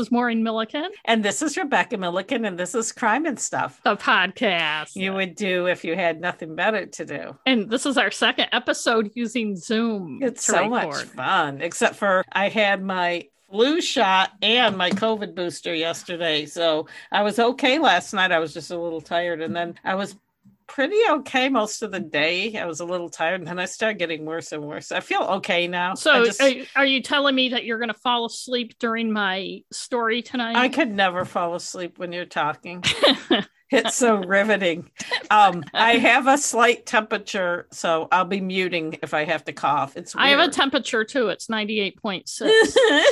is Maureen Milliken. And this is Rebecca Milliken, and this is Crime and Stuff. The podcast you would do if you had nothing better to do. And this is our second episode using Zoom. It's so record. much fun, except for I had my flu shot and my COVID booster yesterday. So I was okay last night. I was just a little tired. And then I was pretty okay most of the day. I was a little tired, and then I started getting worse and worse. I feel okay now. So, just, are, are, you telling me that you're going to fall asleep during my story tonight? I could never fall asleep when you're talking. it's so riveting. Um, I have a slight temperature, so I'll be muting if I have to cough. It's weird. I have a temperature too. It's 98.6.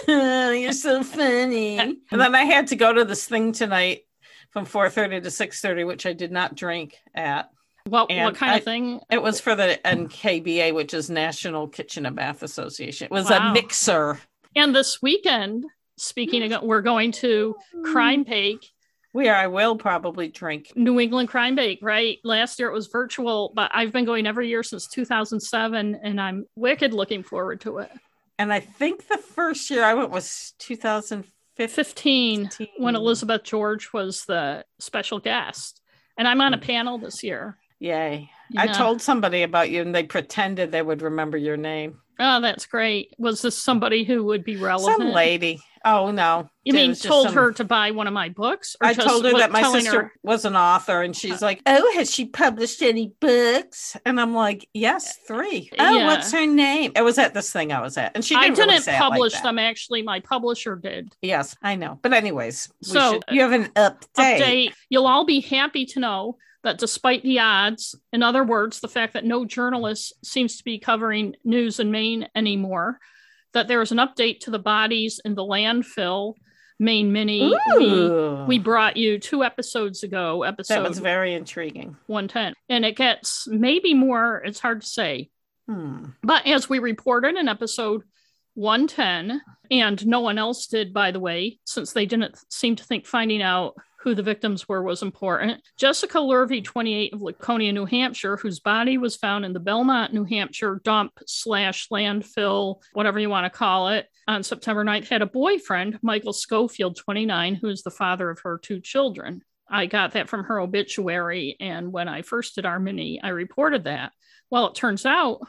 You're so funny. and then I had to go to this thing tonight from 4.30 to 6.30 which i did not drink at. What, what kind I, of thing? it was for the nkba which is national kitchen and bath association. It was wow. a mixer. And this weekend speaking of we're going to crime bake. We are i will probably drink. New england crime bake right? Last year it was virtual but i've been going every year since 2007 and i'm wicked looking forward to it. And i think the first year i went was 2015 15, 15, when Elizabeth George was the special guest. And I'm on a panel this year. Yay. I told somebody about you and they pretended they would remember your name. Oh, that's great. Was this somebody who would be relevant? Some lady. Oh no. You mean told some... her to buy one of my books? I told her that my sister her... was an author and she's uh, like, Oh, has she published any books? And I'm like, Yes, three. Uh, oh, yeah. what's her name? It was at this thing I was at. And she didn't, I didn't really publish like them actually. My publisher did. Yes, I know. But anyways, so should... you have an update. update. You'll all be happy to know that despite the odds, in other words, the fact that no journalist seems to be covering news in Maine anymore, that there is an update to the bodies in the landfill Maine Mini. We, we, brought you two episodes ago. Episode that was very intriguing. 110. And it gets maybe more, it's hard to say. Hmm. But as we reported in episode 110, and no one else did, by the way, since they didn't seem to think finding out who the victims were was important. Jessica Lurvey, 28 of Laconia, New Hampshire, whose body was found in the Belmont, New Hampshire dump slash landfill, whatever you want to call it, on September 9th, had a boyfriend, Michael Schofield, 29, who is the father of her two children. I got that from her obituary. And when I first did our mini, I reported that. Well, it turns out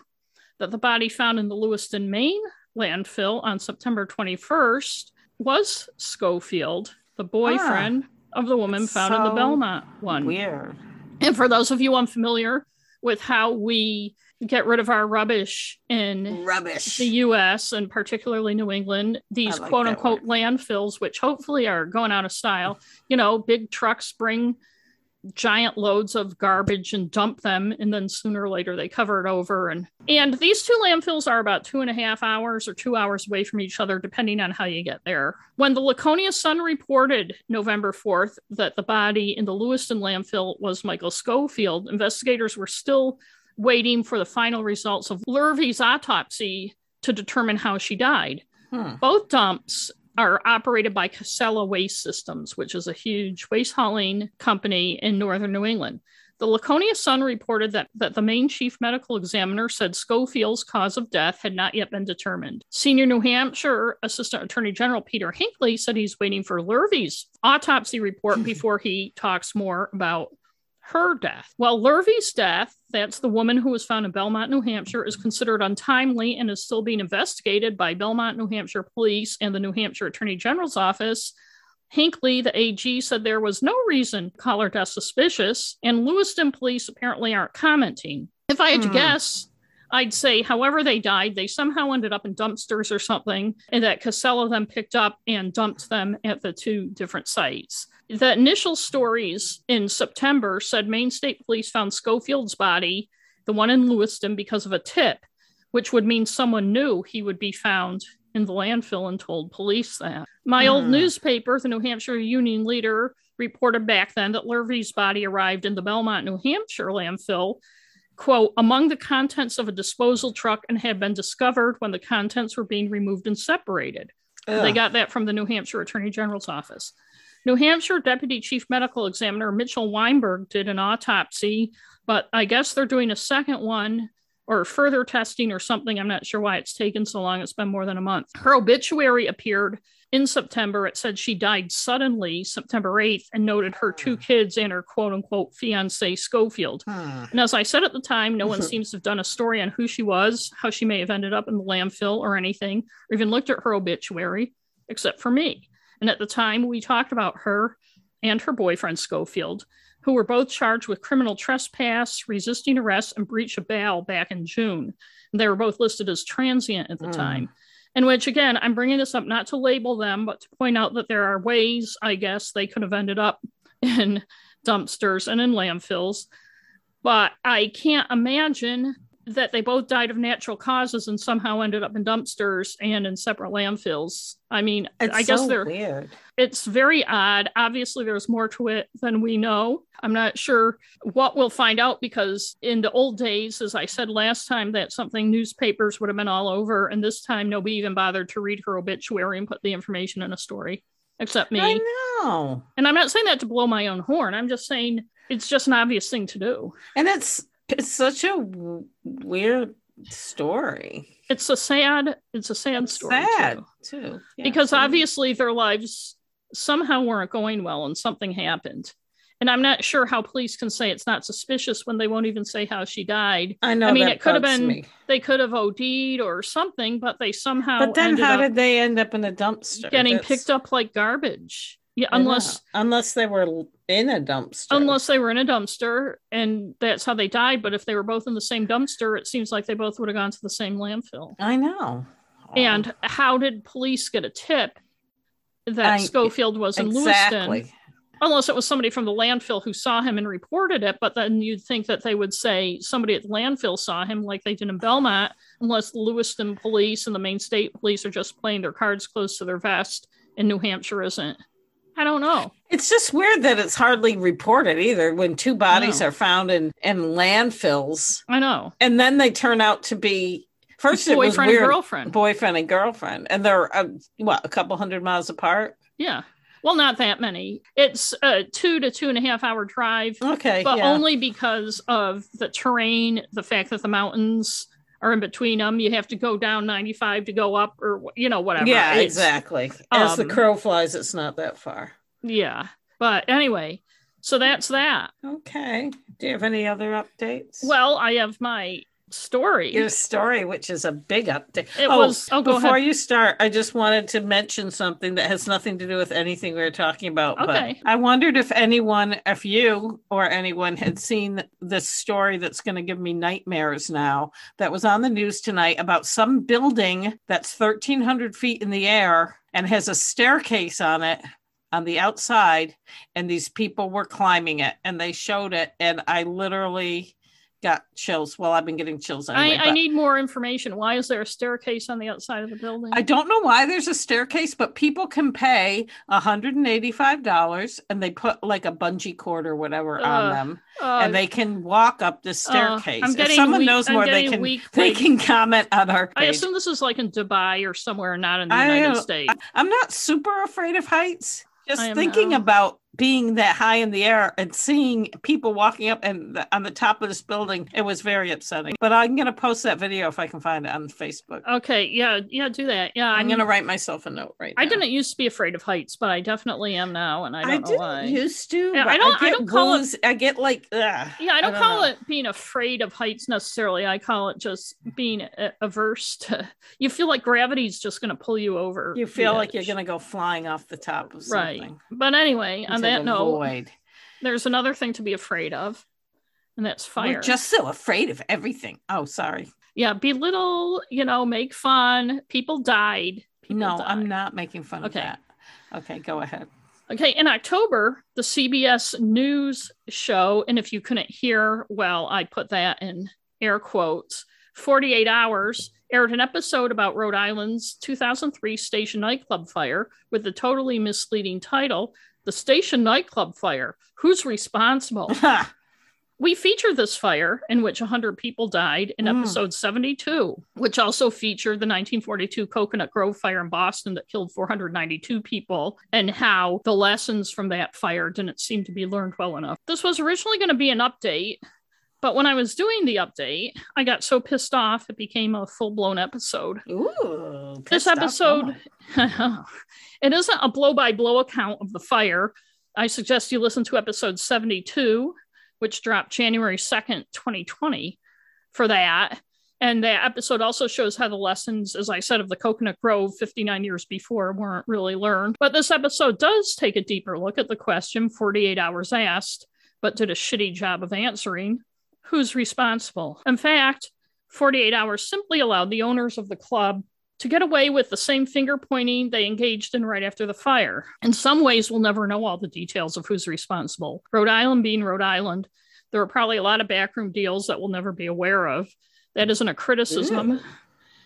that the body found in the Lewiston, Maine landfill on September 21st was Schofield, the boyfriend ah of the woman found so in the Belmont one. Weird. And for those of you unfamiliar with how we get rid of our rubbish in rubbish the US and particularly New England, these like quote unquote landfills, which hopefully are going out of style, you know, big trucks bring giant loads of garbage and dump them and then sooner or later they cover it over. And and these two landfills are about two and a half hours or two hours away from each other depending on how you get there. When the laconia sun reported november 4th that the body in the lewiston landfill was michael schofield investigators were still waiting for the final results of lurvey's autopsy to determine how she died. Hmm. both dumps are operated by Casella Waste Systems, which is a huge waste hauling company in northern New England. The Laconia Sun reported that, that the Maine chief medical examiner said Schofield's cause of death had not yet been determined. Senior New Hampshire Assistant Attorney General Peter Hinckley said he's waiting for Lurvey's autopsy report before he talks more about her death. Well, Lurvey's death, that's the woman who was found in Belmont, New Hampshire, is considered untimely and is still being investigated by Belmont, New Hampshire police and the New Hampshire Attorney General's office. Hinckley, the AG, said there was no reason to call her death suspicious, and Lewiston police apparently aren't commenting. If I had hmm. to guess, I'd say, however they died, they somehow ended up in dumpsters or something, and that Casella then picked up and dumped them at the two different sites. The initial stories in September said Maine State Police found Schofield's body, the one in Lewiston, because of a tip, which would mean someone knew he would be found in the landfill and told police that. My mm. old hmm. newspaper, the New Hampshire Union Leader, reported back then that Lurvey's body arrived in the Belmont, New Hampshire landfill, quote, among the contents of a disposal truck and had been discovered when the contents were being removed and separated. Ugh. They got that from the New Hampshire Attorney General's office. New Hampshire Deputy Chief Medical Examiner Mitchell Weinberg did an autopsy, but I guess they're doing a second one or further testing or something. I'm not sure why it's taken so long. It's been more than a month. Her obituary appeared in September. It said she died suddenly September 8th and noted her two Hmm. kids and her quote unquote fiance Schofield. Hmm. And as I said at the time, no one seems to have done a story on who she was, how she may have ended up in the landfill or anything, or even looked at her obituary, except for me. And at the time, we talked about her and her boyfriend Schofield, who were both charged with criminal trespass, resisting arrest, and breach of bail back in June. And they were both listed as transient at the Mm. time. And which, again, I'm bringing this up not to label them, but to point out that there are ways, I guess, they could have ended up in dumpsters and in landfills. But I can't imagine that they both died of natural causes and somehow ended up in dumpsters and in separate landfills. I mean, It's I guess so they're weird. it's very odd. Obviously, there's more to it than we know. I'm not sure what we'll find out because in the old days, as I said last time, that's something newspapers would have been all over. And this time, nobody even bothered to read her obituary and put the information in a story, except me. I know. And I'm not saying that to blow my own horn. I'm just saying it's just an obvious thing to do. And it's it's such a w- weird story. It's a sad, it's a sad story. Sad too. too. Yeah, because obviously their lives somehow weren't going well and something happened. And I'm not sure how police can say it's not suspicious when they won't even say how she died. I know. I mean, it could have been- me. They could have OD'd or something, but they somehow But then, how did they end up in the dumpster? getting That's- picked up like garbage. Yeah, I know. unless unless they were in a dumpster. unless they were in a dumpster and that's how they died. But if they were both in the same dumpster, it seems like they both would have gone to the same landfill. I know. And how did police get a tip that I- Schofield was in Lewiston? unless it was somebody from the landfill who saw him and reported it but then you'd think that they would say somebody at the landfill saw him like they did in belmont unless the lewiston police and the maine state police are just playing their cards close to their vest and new hampshire isn't i don't know. It's just weird that it's hardly reported either when two bodies are found in in landfills. I know. And then they turn out to be first it was boyfriend and girlfriend. boyfriend and girlfriend. And they're uh, what a couple hundred miles apart. yeah. Well not that many. It's a two to two and a half hour drive Okay, but yeah. only because of the terrain, the fact that the mountains are in between them. You have to go down 95 to go up, or you know, whatever. yeah, It's- exactly. As the um, crow flies, it's not that far. Yeah. But anyway, so that's that. Okay. Do you have any other updates? Well, I have my story. your story, which is a big update. It oh, was- oh, before ahead. you start, I just wanted to mention something that has nothing to do with anything we are talking about. Okay. But I wondered if anyone, if you or anyone had seen this story that's going to give me nightmares now that was on the news tonight about some building that's 1,300 feet in the air and has a staircase on it on the outside and these people were climbing it and they showed it and i literally got chills well i've been getting chills anyway, I, I need more information. Why is there a staircase on the outside of the building? I don't know why there's a staircase, but people can pay $185 and they put like a bungee cord or whatever on them Uh, and they can walk up the uh, staircase. I'm if someone weak- knows more, they can weak they can comment on our I assume this is like in Dubai or somewhere, not in the I United States. I'm not super afraid of heights. Just thinking about being that high in the air and seeing people walking up and the, on the top of this building, it was very upsetting. But I'm going to post that video if I can find it on Facebook. Okay, yeah, yeah, do that. Yeah, I'm I'm going to write myself a note right I now. didn't used to be afraid of heights, but I definitely am now, and I don't know didn't why. used to. Yeah, I don't- I get don't call it- I get like. Ugh, yeah, I don't, call know. it being afraid of heights necessarily. I call it just being uh, averse to. You feel like gravity's just going to pull you over. You feel like you're going to go flying off the top of something. right. But anyway, on that note, void. there's another thing to be afraid of, and that's fire. We're just so afraid of everything. Oh, sorry. yeah, belittle, you know, make fun. People died. People no, died. I'm not making fun Okay. of that. Okay, go ahead. Okay, in October, the CBS News show, and if you couldn't hear, well, I put that in air quotes, 48 hours, aired an episode about Rhode Island's 2003 station nightclub fire with the totally misleading title, The Station Nightclub Fire Who's Responsible? We featured this fire in which 100 people died in Mm. episode 72, which also featured the 1942 Coconut Grove fire in Boston that killed 492 people and how the lessons from that fire didn't seem to be learned well enough. This was originally going to be an update But when I was doing the update, I got so pissed off it became a full blown episode. Ooh, This episode, it isn't a blow by blow account of the fire. I suggest you listen to episode 72, which dropped January 2nd, 2020, for that. And that episode also shows how the lessons, as I said, of the Coconut Grove 59 years before weren't really learned. But this episode does take a deeper look at the question 48 hours asked, but did a shitty job of answering who's responsible. In fact, 48 hours simply allowed the owners of the club to get away with the same finger pointing they engaged in right after the fire. In some ways, we'll never know all the details of who's responsible. Rhode Island being Rhode Island, there are probably a lot of backroom deals that we'll never be aware of. That isn't a criticism,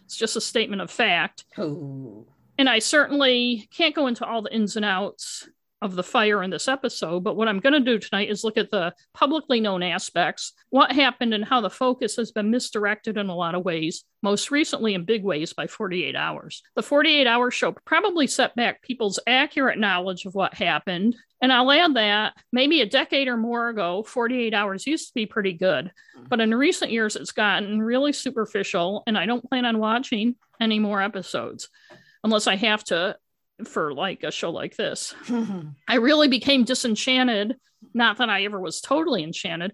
it's just a statement of fact. Ooh. And I certainly can't go into all the ins and outs of the fire in this episode, but what I'm going to do tonight is look at the publicly known aspects, what happened, and how the focus has been misdirected in a lot of ways, most recently in big ways by 48 Hours. The 48 Hour show probably set back people's accurate knowledge of what happened. And I'll add that maybe a decade or more ago, 48 Hours used to be pretty good. Mm-hmm. But in recent years, it's gotten really superficial, and I don't plan on watching any more episodes unless I have to for like a show like this. I really became disenchanted. Not that I ever was totally enchanted.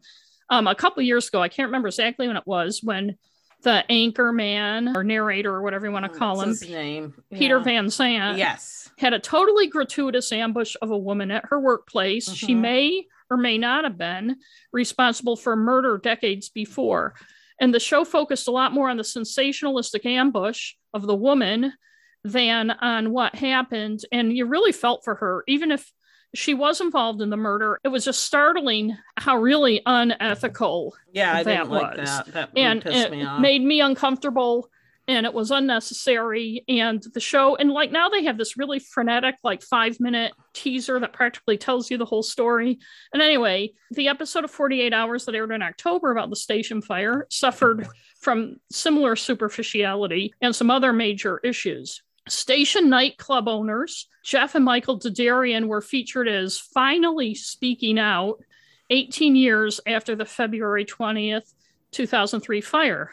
Um, a couple years ago, I can't remember exactly when it was, when the anchor man or narrator or whatever you want to call him, name? Peter Yeah. Van Sant, Yes. had a totally gratuitous ambush of a woman at her workplace. She Mhm. may or may not have been responsible for murder decades before. And the show focused a lot more on the sensationalistic ambush of the woman than on what happened. And you really felt for her, even if she was involved in the murder. It was just startling how really unethical Yeah, I That didn't like was. that. That and pissed it me off. made me uncomfortable and it was unnecessary and the show and like now they have this really frenetic like five minute teaser that practically tells you the whole story and anyway the episode of 48 hours that aired in october about the station fire suffered from similar superficiality and some other major issues Station nightclub owners, Jeff and Michael Derderian, were featured as finally speaking out 18 years after the February 20th, 2003 fire.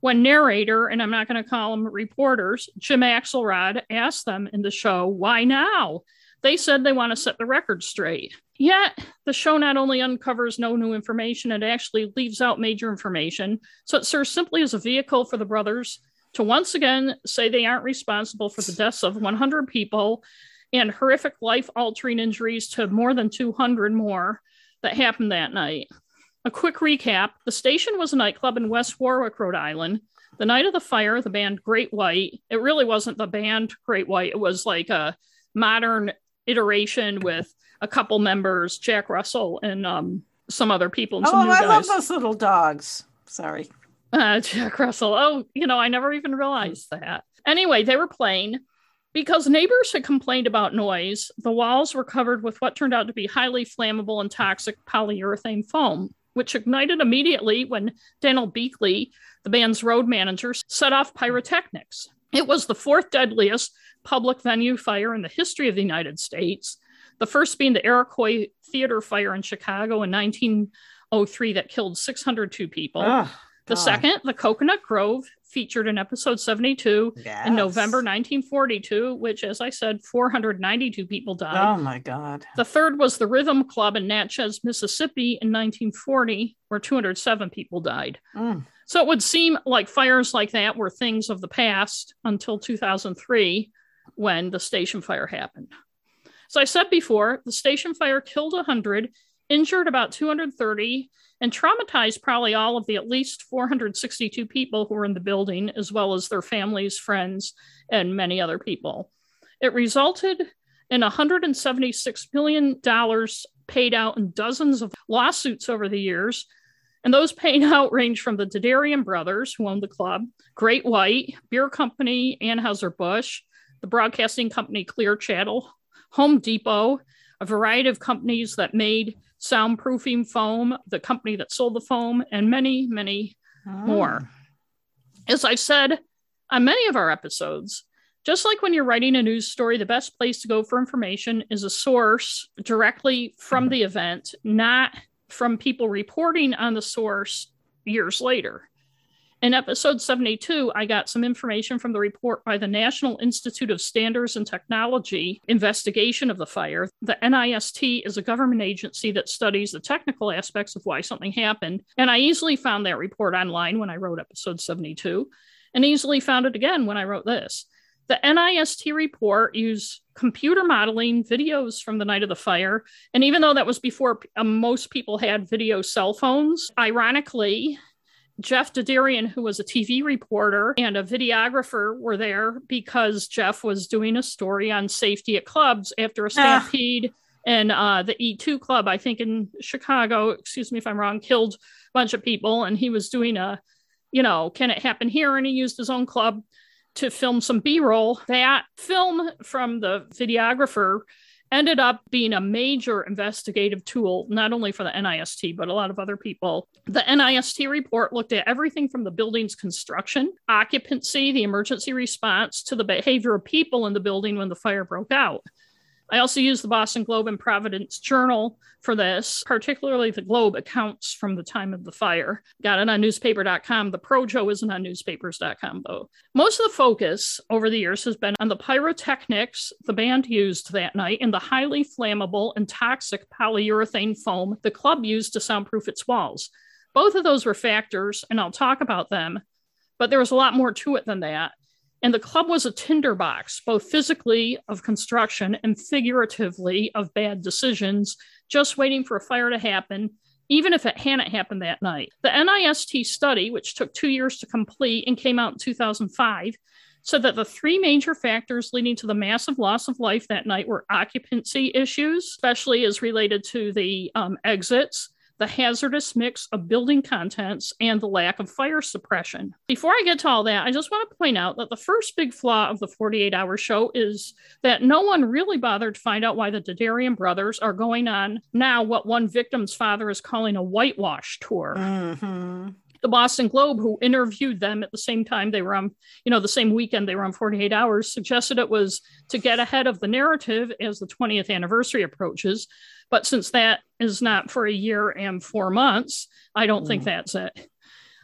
When narrator, and I'm not going to call them reporters, Jim Axelrod asked them in the show, why now? They said they want to set the record straight. Yet, the show not only uncovers no new information, it actually leaves out major information. So it serves simply as a vehicle for the brothers to once again say they aren't responsible for the deaths of 100 people and horrific life altering injuries to more than 200 more that happened that night. A quick recap the station was a nightclub in West Warwick, Rhode Island. The night of the fire, the band Great White, it really wasn't the band Great White, it was like a modern iteration with a couple members, Jack Russell and um, some other people and some Oh, I guys. love those little dogs. Sorry. Uh, Jack Russell. Oh, you know, I never even realized that. Anyway, they were playing because neighbors had complained about noise. The walls were covered with what turned out to be highly flammable and toxic polyurethane foam, which ignited immediately when Daniel Biechele, the band's road manager, set off pyrotechnics. It was the fourth deadliest public venue fire in the history of the United States, the first being the Iroquois Theater fire in Chicago in 1903 that killed 602 people. Oh, The God. second, The Coconut Grove, featured in episode 72 in November 1942, which, as I said, 492 people died. Oh my God. The third was the Rhythm Club in Natchez, Mississippi in 1940, where 207 people died. Mm. So it would seem like fires like that were things of the past until 2003 when the station fire happened. So I said before, the station fire killed 100, injured about 230, and traumatized probably all of the at least 462 people who were in the building, as well as their families, friends, and many other people. It resulted in $176 million paid out in dozens of lawsuits over the years. And those paid out range from the Derderian brothers, who owned the club, Great White, Beer Company, Anheuser-Busch, the broadcasting company Clear Channel, Home Depot, a variety of companies that made soundproofing foam, the company that sold the foam, and many, many Mm. more. As I've said on many of our episodes, just like when you're writing a news story, the best place to go for information is a source directly from the event, not from people reporting on the source years later. In episode 72, I got some information from the report by the National Institute of Standards and Technology investigation of the fire. The NIST is a government agency that studies the technical aspects of why something happened. And I easily found that report online when I wrote episode 72, and easily found it again when I wrote this. The NIST report used computer modeling videos from the night of the fire. And even though that was before uh, most people had video cell phones, ironically, Jeff Derderian, who was a TV reporter and a videographer, were there because Jeff was doing a story on safety at clubs after a ah. stampede. And uh, the E2 club, I think in Chicago, excuse me if I'm wrong, killed a bunch of people. And he was doing a, you know, can it happen here? And he used his own club to film some B roll. That film from the videographer ended up being a major investigative tool, not only for the NIST, but a lot of other people. The NIST report looked at everything from the building's construction, occupancy, the emergency response, to the behavior of people in the building when the fire broke out. I also use the Boston Globe and Providence Journal for this, particularly the Globe accounts from the time of the fire. Got it on newspaper.com. The Projo isn't on newspapers.com, though. Most of the focus over the years has been on the pyrotechnics the band used that night and the highly flammable and toxic polyurethane foam the club used to soundproof its walls. Both of those were factors, and I'll talk about them, but there was a lot more to it than that. And the club was a tinderbox, both physically of construction and figuratively of bad decisions, just waiting for a fire to happen, even if it hadn't happened that night. The NIST study, which took two years to complete and came out in 2005, said that the three major factors leading to the massive loss of life that night were occupancy issues, especially as related to the um, exits, the hazardous mix of building contents, and the lack of fire suppression. Before I get to all that, I just want to point out that the first big flaw of the 48 hour show is that no one really bothered to find out why the Derderian brothers are going on now what one victim's father is calling a whitewash tour. Mm-hmm the Boston Globe, who interviewed them at the same time they were on, you know, the same weekend they were on 48 Hours, suggested it was to get ahead of the narrative as the 20th anniversary approaches. But since that is not for a year and four months, I don't mm. think that's it.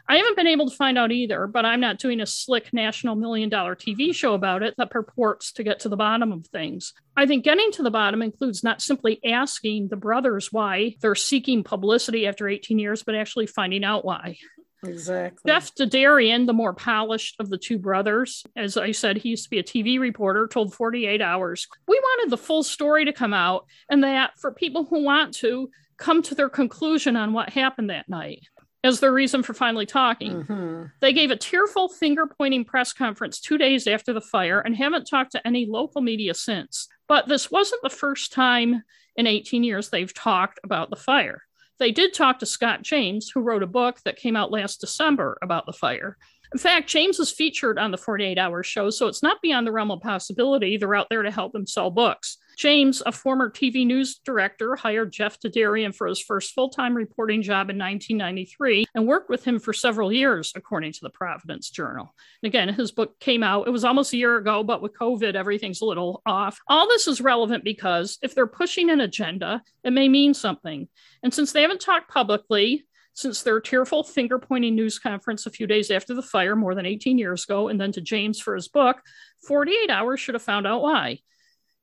I haven't been able to find out either, but I'm not doing a slick national million dollar TV show about it that purports to get to the bottom of things. I think getting to the bottom includes not simply asking the brothers why they're seeking publicity after 18 years, but actually finding out why. Exactly. Jeff Derderian, the more polished of the two brothers, as I said, he used to be a TV reporter, told 48 Hours. We wanted the full story to come out, and that for people who want to come to their conclusion on what happened that night as their reason for finally talking. Mm-hmm. They gave a tearful finger pointing press conference two days after the fire and haven't talked to any local media since. But this wasn't the first time in 18 years they've talked about the fire. They did talk to Scott James, who wrote a book that came out last December about the fire. In fact, James is featured on the 48 Hour show, so it's not beyond the realm of possibility they're out there to help him sell books. James, a former TV news director, hired Jeff Derderian for his first full time reporting job in 1993 and worked with him for several years, according to the Providence Journal. And again, his book came out, it was almost a year ago, but with COVID, everything's a little off. All this is relevant because if they're pushing an agenda, it may mean something. And since they haven't talked publicly, since their tearful finger pointing news conference a few days after the fire more than 18 years ago, and then to James for his book, 48 Hours should have found out why.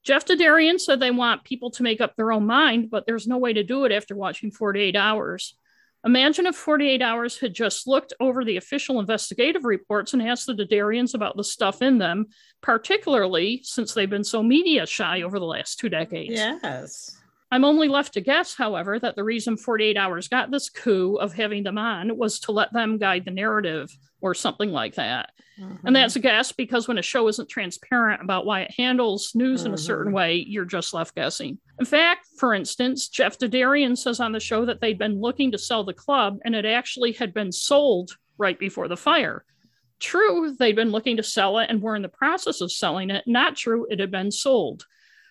Jeff Derderian said they want people to make up their own mind, but there's no way to do it after watching 48 Hours. Imagine if 48 Hours had just looked over the official investigative reports and asked the Derderians about the stuff in them, particularly since they've been so media shy over the last two decades. Yes. I'm only left to guess, however, that the reason 48 Hours got this coup of having them on was to let them guide the narrative or something like that. Mm-hmm. And that's a guess because when a show isn't transparent about why it handles news mm-hmm. in a certain mm-hmm. way, you're just left guessing. In fact, for instance, Jeff Derderian says on the show that they'd been looking to sell the club and it actually had been sold right before the fire. True, they'd been looking to sell it and were in the process of selling it. Not true, it had been sold.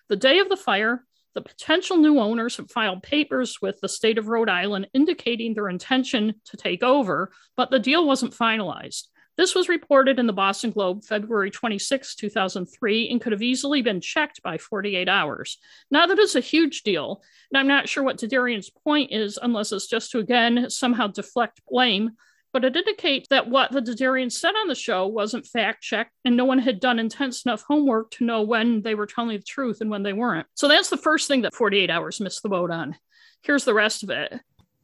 The day of the fire, the potential new owners have filed papers with the state of Rhode Island indicating their intention to take over, but the deal wasn't finalized. This was reported in the Boston Globe February 26, 2003, and could have easily been checked by 48 hours. Now, that is a huge deal, and I'm not sure what Derderian's point is, unless it's just to again somehow deflect blame. But it indicates that what the Derderians said on the show wasn't fact checked, and no one had done intense enough homework to know when they were telling the truth and when they weren't. So that's the first thing that 48 hours missed the boat on. Here's the rest of it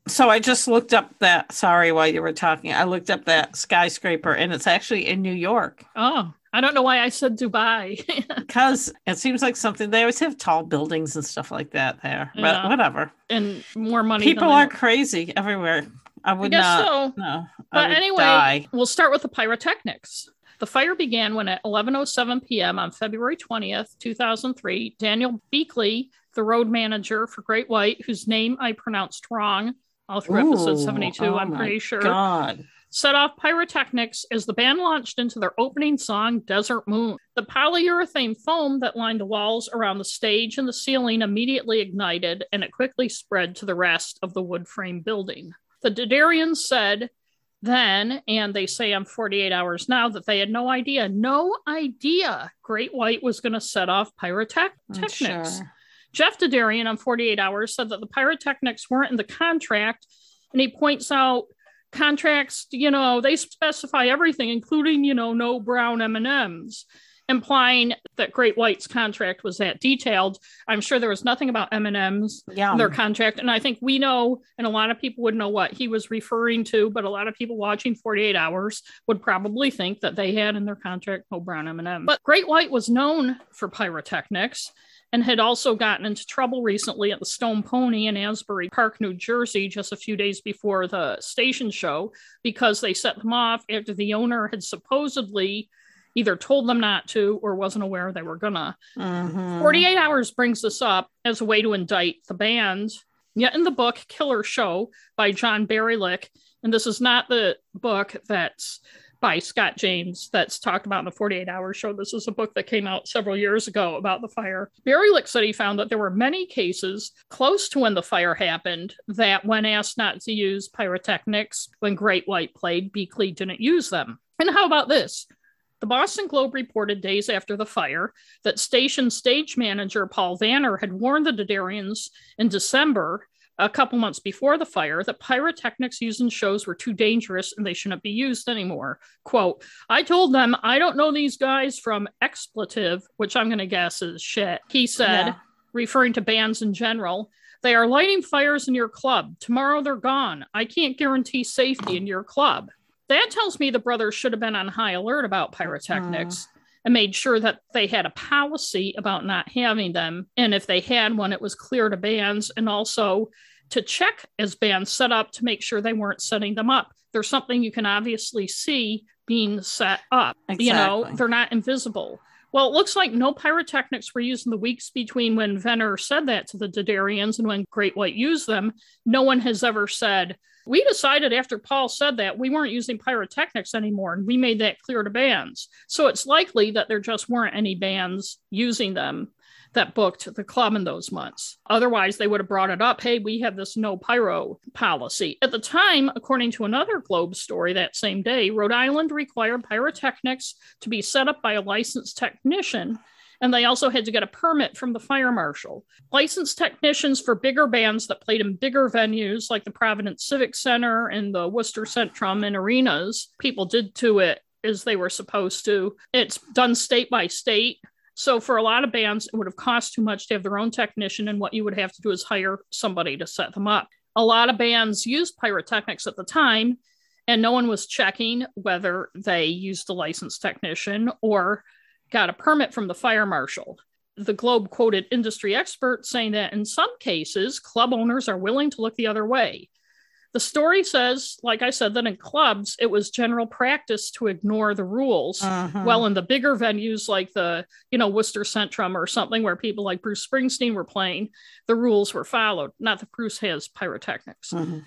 so I just looked up that. Sorry, while you were talking, I looked up that skyscraper, and it's actually in New York. Oh, I don't know why I said Dubai. because it seems like something they always have tall buildings and stuff like that there. Yeah. But whatever. And more money. People are crazy everywhere. I would I not. So. No. But anyway, die. we'll start with the pyrotechnics. The fire began when at 11:07 p.m. on February 20th, 2003, Daniel Biechele, the road manager for Great White, whose name I pronounced wrong, all through Ooh, episode 72, oh I'm pretty sure. God. Set off pyrotechnics as the band launched into their opening song, Desert Moon. The polyurethane foam that lined the walls around the stage and the ceiling immediately ignited, and it quickly spread to the rest of the wood frame building. The Derderians said then, and they say on 48 hours now, that they had no idea, no idea Great White was going to set off pyrotechnics. Sure. Jeff Derderian on 48 Hours said that the pyrotechnics weren't in the contract, and he points out contracts, you know, they specify everything, including, you know, no brown M&Ms, implying that Great White's contract was that detailed. I'm sure there was nothing about M&Ms yeah. their contract, and I think we know, and a lot of people would know what he was referring to, but a lot of people watching 48 Hours would probably think that they had in their contract no brown M&M. But Great White was known for pyrotechnics and had also gotten into trouble recently at the Stone Pony in Asbury Park, New Jersey, just a few days before the station show because they set them off after the owner had supposedly either told them not to or wasn't aware they were gonna. Mm-hmm. 48 Hours brings this up as a way to indict the band. Yet in the book Killer Show by John Barylick, and this is not the book that's by Scott James that's talked about in the 48 Hour Show. This is a book that came out several years ago about the fire. Barylick said he found that there were many cases close to when the fire happened that, when asked not to use pyrotechnics when Great White played, Biechele didn't use them. And how about this? The Boston Globe reported days after the fire that station stage manager Paul Vanner had warned the Derderians in December a couple months before the fire that pyrotechnics used in shows were too dangerous and they shouldn't be used anymore. Quote, I told them I don't know these guys from expletive, which I'm going to guess is shit. He said, yeah. referring to bands in general, they are lighting fires in your club. Tomorrow they're gone. I can't guarantee safety in your club. That tells me the brothers should have been on high alert about pyrotechnics. Uh and made sure that they had a policy about not having them. And if they had one, it was clear to bands and also to check as bands set up to make sure they weren't setting them up. There's something you can obviously see being set up. Exactly. You know, they're not invisible. Well, it looks like no pyrotechnics were used in the weeks between when Vanner said that to the Derderians and when Great White used them. No one has ever said, we decided after Paul said that we weren't using pyrotechnics anymore, and we made that clear to bands. So it's likely that there just weren't any bands using them that booked the club in those months. Otherwise, they would have brought it up hey, we have this no pyro policy. At the time, according to another Globe story that same day, Rhode Island required pyrotechnics to be set up by a licensed technician and they also had to get a permit from the fire marshal. Licensed technicians for bigger bands that played in bigger venues like the Providence Civic Center and the Worcester Centrum and arenas, people did to it as they were supposed to. It's done state by state. So for a lot of bands, it would have cost too much to have their own technician, and what you would have to do is hire somebody to set them up. A lot of bands used pyrotechnics at the time, and no one was checking whether they used a licensed technician or got a permit from the fire marshal. The Globe quoted industry experts saying that in some cases, club owners are willing to look the other way. The story says, like I said, that in clubs, it was general practice to ignore the rules. Uh-huh. Well, in the bigger venues like the, you know, Worcester Centrum or something where people like Bruce Springsteen were playing, the rules were followed. Not that Bruce has pyrotechnics. Uh-huh.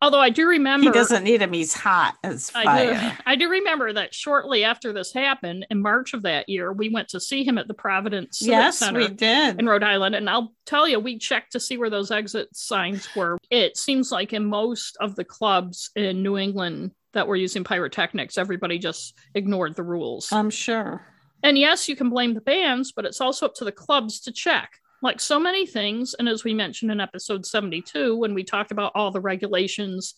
Although I do remember he doesn't need him, he's hot as fire. I do, I do remember that shortly after this happened in March of that year, we went to see him at the Providence Civic yes, Center we did in Rhode Island. And I'll tell you, we checked to see where those exit signs were. It seems like in most of the clubs in New England that were using pyrotechnics. Everybody just ignored the rules. I'm sure. And yes, you can blame the bands, but it's also up to the clubs to check. Like so many things, and as we mentioned in episode 72, when we talked about all the regulations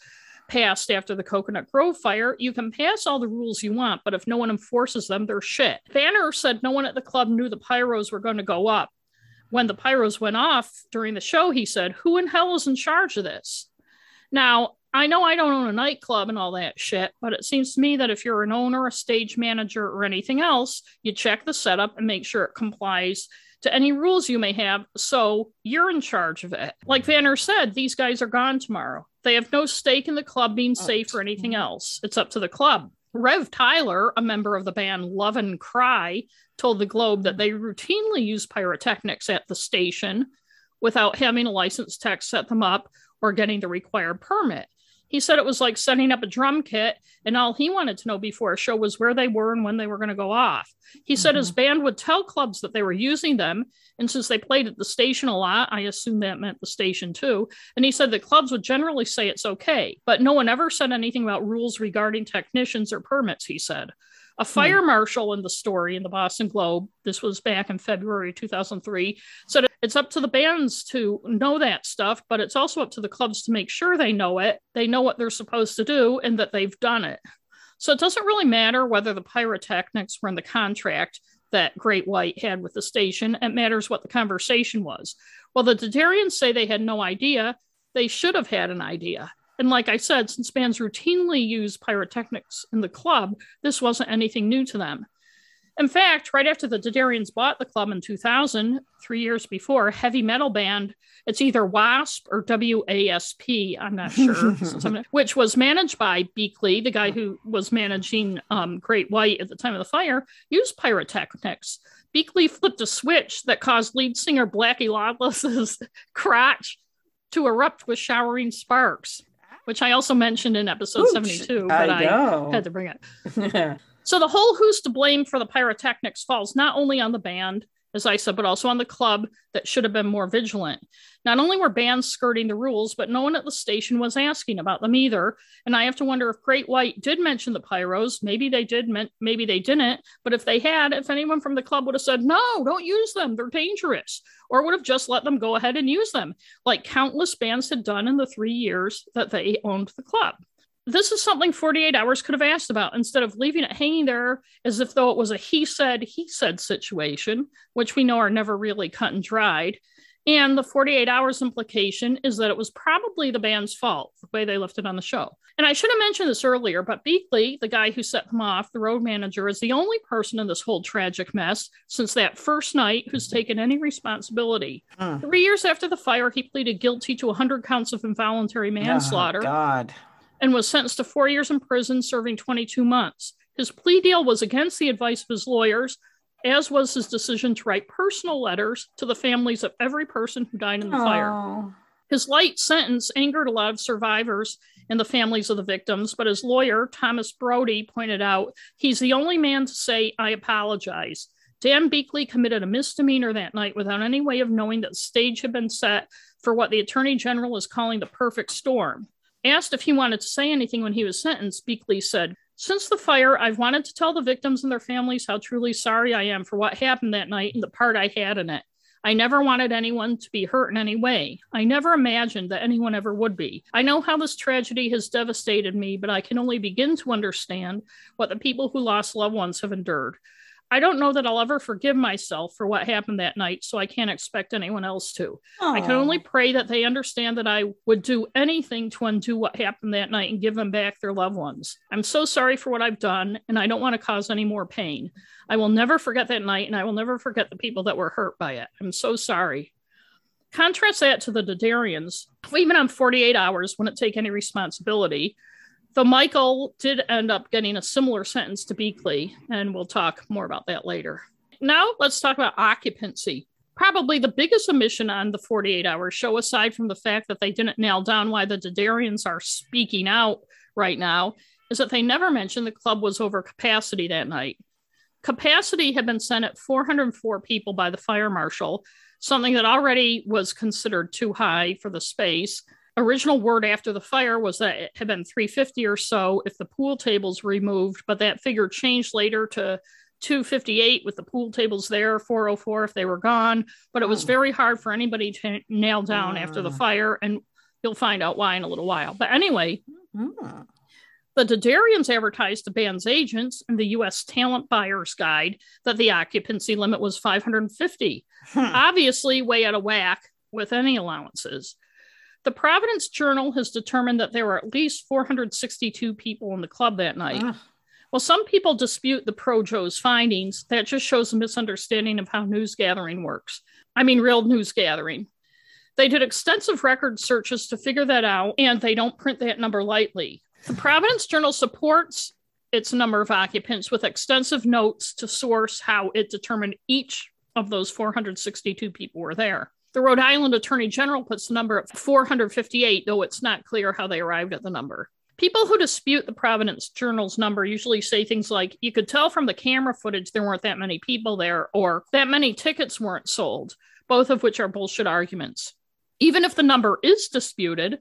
passed after the Coconut Grove fire, you can pass all the rules you want, but if no one enforces them, they're shit. Vanner said no one at the club knew the pyros were going to go up. When the pyros went off during the show, he said, Who in hell is in charge of this? Now, I know I don't own a nightclub and all that shit, but it seems to me that if you're an owner, a stage manager, or anything else, you check the setup and make sure it complies to any rules you may have. So you're in charge of it. Like Vanner said, these guys are gone tomorrow. They have no stake in the club being oh, safe or anything else. It's up to the club. Rev Tyler, a member of the band Love and Cry, told the Globe that they routinely use pyrotechnics at the station without having a licensed tech set them up or getting the required permit. He said it was like setting up a drum kit, and all he wanted to know before a show was where they were and when they were going to go off. He said mm-hmm. his band would tell clubs that they were using them, and since they played at the station a lot, I assume that meant the station too. And he said the clubs would generally say it's okay, but no one ever said anything about rules regarding technicians or permits, he said. A hmm. fire marshal in the story in the Boston Globe, this was back in February 2003, said it's up to the bands to know that stuff, but it's also up to the clubs to make sure they know it, they know what they're supposed to do, and that they've done it. So it doesn't really matter whether the pyrotechnics were in the contract that Great White had with the station. It matters what the conversation was. Well, the Derderians say they had no idea. They should have had an idea. And like I said, since bands routinely use pyrotechnics in the club, this wasn't anything new to them. In fact, right after the Derderians bought the club in 2000, three years before, heavy metal band, it's either WASP or WASP, I'm not sure, which was managed by Biechele, the guy who was managing um, Great White at the time of the fire, used pyrotechnics. Biechele flipped a switch that caused lead singer Blackie Lawless's crotch to erupt with showering sparks which I also mentioned in episode Ooh, 72, but I, I had to bring it. so the whole who's to blame for the pyrotechnics falls not only on the band, as I said, but also on the club that should have been more vigilant. Not only were bands skirting the rules, but no one at the station was asking about them either. And I have to wonder if Great White did mention the pyros. Maybe they did, maybe they didn't. But if they had, if anyone from the club would have said, no, don't use them, they're dangerous, or would have just let them go ahead and use them, like countless bands had done in the three years that they owned the club this is something 48 hours could have asked about instead of leaving it hanging there as if though it was a he said he said situation which we know are never really cut and dried. And the 48 hours implication is that it was probably the band's fault the way they left it on the show. And i should have mentioned this earlier but biechele the guy who set them off the road manager is the only person in this whole tragic mess since that first night who's taken any responsibility. Huh. three years after the fire he pleaded guilty to 100 counts of involuntary oh, manslaughter. Oh, god and was sentenced to four years in prison, serving 22 months. His plea deal was against the advice of his lawyers, as was his decision to write personal letters to the families of every person who died in the Aww. fire. His light sentence angered a lot of survivors and the families of the victims, but his lawyer, Thomas Briody, pointed out he's the only man to say, I apologize. Dan Biechele committed a misdemeanor that night without any way of knowing that the stage had been set for what the Attorney General is calling the perfect storm. Asked if he wanted to say anything when he was sentenced, Biechele said, Since the fire, I've wanted to tell the victims and their families how truly sorry I am for what happened that night and the part I had in it. I never wanted anyone to be hurt in any way. I never imagined that anyone ever would be. I know how this tragedy has devastated me, but I can only begin to understand what the people who lost loved ones have endured. I don't know that I'll ever forgive myself for what happened that night, so I can't expect anyone else to. Aww. I can only pray that they understand that I would do anything to undo what happened that night and give them back their loved ones. I'm so sorry for what I've done, and I don't want to cause any more pain. I will never forget that night, and I will never forget the people that were hurt by it. I'm so sorry. Contrast that to the Derderians. Even on 48 hours wouldn't take any responsibility. Though Michael did end up getting a similar sentence to Biechele, and we'll talk more about that later. Now, let's talk about occupancy. Probably the biggest omission on the 48 hour show, aside from the fact that they didn't nail down why the Derderians are speaking out right now, is that they never mentioned the club was over capacity that night. Capacity had been set at 404 people by the fire marshal, something that already was considered too high for the space Original word after the fire was that it had been 350 or so if the pool tables were removed, but that figure changed later to 258 with the pool tables there, 404 if they were gone. But it was Oh. very hard for anybody to nail down after the fire, and you'll find out why in a little while. But anyway, Hmm. the Derderians advertised to band's agents in the U.S. Talent Buyers Guide that the occupancy limit was 550 Hmm. obviously way out of whack with any allowances. The Providence Journal has determined that there were at least 462 people in the club that night. Ugh. While some people dispute the ProJo's findings, that just shows a misunderstanding of how news gathering works. I mean, real news gathering. They did extensive record searches to figure that out, and they don't print that number lightly. The Providence Journal supports its number of occupants with extensive notes to source how it determined each of those 462 people were there. The Rhode Island Attorney General puts the number at 458, though it's not clear how they arrived at the number. People who dispute the Providence Journal's number usually say things like, you could tell from the camera footage there weren't that many people there, or that many tickets weren't sold, both of which are bullshit arguments. Even if the number is disputed,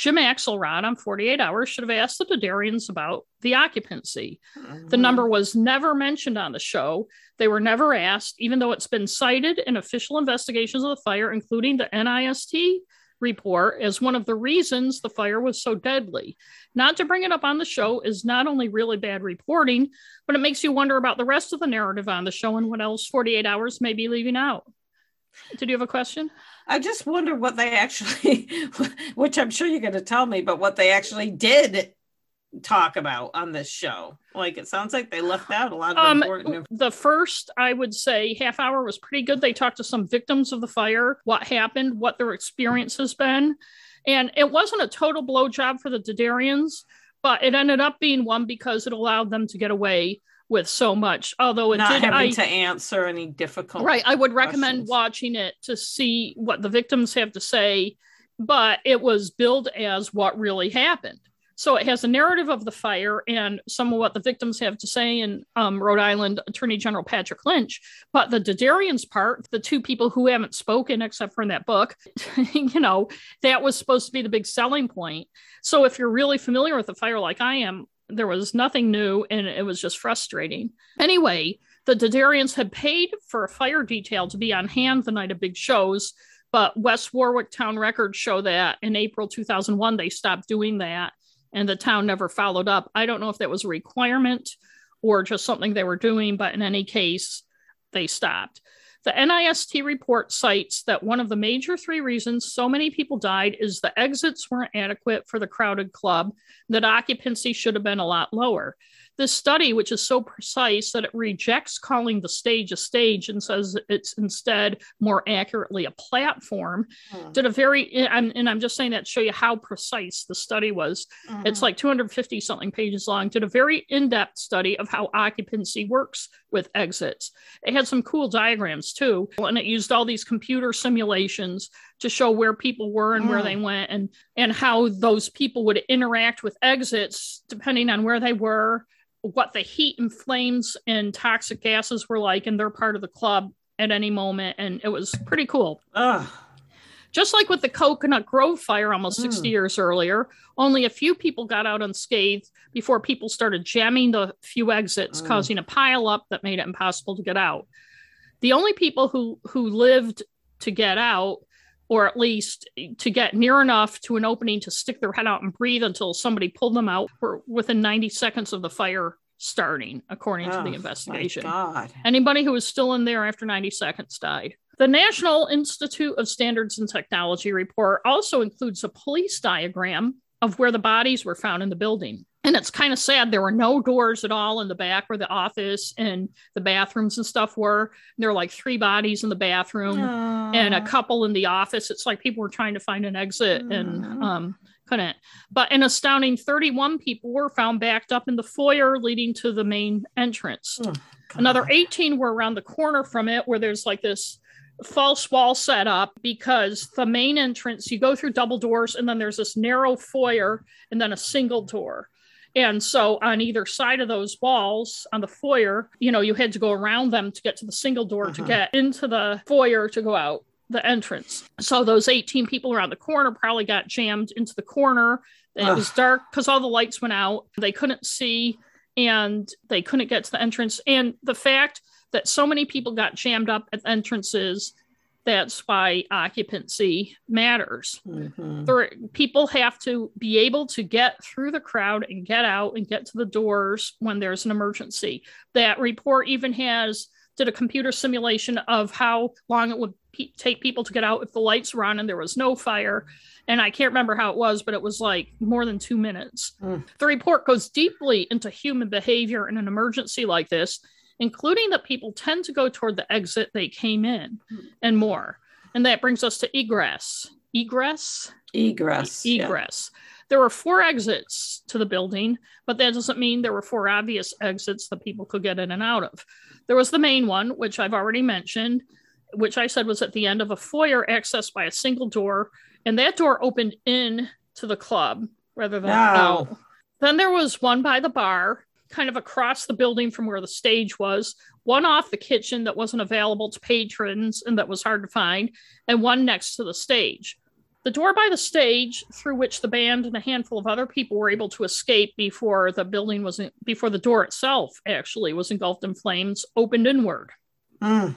Jim Axelrod on 48 Hours should have asked the Derderians about the occupancy. The Mhm. number was never mentioned on the show. They were never asked, even though it's been cited in official investigations of the fire, including the NIST report, as one of the reasons the fire was so deadly. Not to bring it up on the show is not only really bad reporting, but it makes you wonder about the rest of the narrative on the show and what else 48 Hours may be leaving out. Did you have a question? I just wonder what they actually, which I'm sure you're going to tell me, but what they actually did talk about on this show. Like it sounds like they left out a lot of Um, important. the first, I would say, half hour was pretty good. They talked to some victims of the fire, what happened, what their experience has been. And it wasn't a total blowjob for the Derderians, but it ended up being one because it allowed them to get away with so much. Although it not did, having I, to answer any difficult. right, I would recommend questions. watching it to see what the victims have to say, but it was billed as what really happened. So it has a narrative of the fire and some of what the victims have to say in um, Rhode Island Attorney General Patrick Lynch. But the Derderians part, the two people who haven't spoken except for in that book, you know, that was supposed to be the big selling point. So if you're really familiar with the fire like I am, there was nothing new and it was just frustrating. Anyway, the Derderians had paid for a fire detail to be on hand the night of big shows, but West Warwick Town records show that in April 2001 they stopped doing that and the town never followed up. I don't know if that was a requirement or just something they were doing, but in any case, they stopped. The NIST report cites that one of the major three reasons so many people died is the exits weren't adequate for the crowded club, that occupancy should have been a lot lower. This study, which is so precise that it rejects calling the stage a stage and says it's instead more accurately a platform, Hmm. did a very, and I'm just saying that to show you how precise the study was. It's Mhm. like 250 something pages long, did a very in depth study of how occupancy works with exits. It had some cool diagrams too, and it used all these computer simulations to show where people were and where Mm. they went and and how those people would interact with exits depending on where they were, what the heat and flames and toxic gases were like in their part of the club at any moment and it was pretty cool. Ugh. Just like with the Coconut Grove fire almost 60 Mm. years earlier, only a few people got out unscathed before people started jamming the few exits, Mm. causing a pile up that made it impossible to get out. The only people who, who lived to get out, or at least to get near enough to an opening to stick their head out and breathe until somebody pulled them out, were within 90 seconds of the fire starting, according to Oh, the my investigation. God. Anybody who was still in there after 90 seconds died. The National Institute of Standards and Technology report also includes a police diagram of where the bodies were found in the building. And it's kind of sad. There were no doors at all in the back where the office and the bathrooms and stuff were. There were like three bodies in the bathroom and a couple in the office. It's like people were trying to find an exit and Mm. um, couldn't. But an astounding 31 people were found backed up in the foyer leading to the main entrance. Oh, Another 18 were around the corner from it where there's like this false wall set up because the main entrance, you go through double doors and then there's this narrow foyer and then a single door. And so on either side of those walls on the foyer, you know, you had to go around them to get to the single door to Uh-huh. get into the foyer to go out. the entrance. So those 18 people around the corner probably got jammed into the corner. It Ugh. was dark because all the lights went out. They couldn't see and they couldn't get to the entrance. And the fact that so many people got jammed up at entrances, that's why occupancy matters. Mhm. There, people have to be able to get through the crowd and get out and get to the doors when there's an emergency. That report even has did a computer simulation of how long it would pe- take people to get out if the lights were on and there was no fire. And I can't remember how it was, but it was like more than two minutes. Mm. The report goes deeply into human behavior in an emergency like this, including that people tend to go toward the exit they came in hmm. and more. And that brings us to egress. Egress? Egress. yeah. egress. There were four exits to the building, but that doesn't mean there were four obvious exits that people could get in and out of. There was the main one, which I've already mentioned, which I said was at the end of a foyer accessed by a single door, and that door opened in to the club rather than No. out. Then there was one by the bar, kind of across the building from where the stage was, one off the kitchen that wasn't available to patrons and that was hard to find, and one next to the stage. The door by the stage, through which the band and a handful of other people were able to escape before the building was before the door itself actually was engulfed in flames, opened inward. Mm.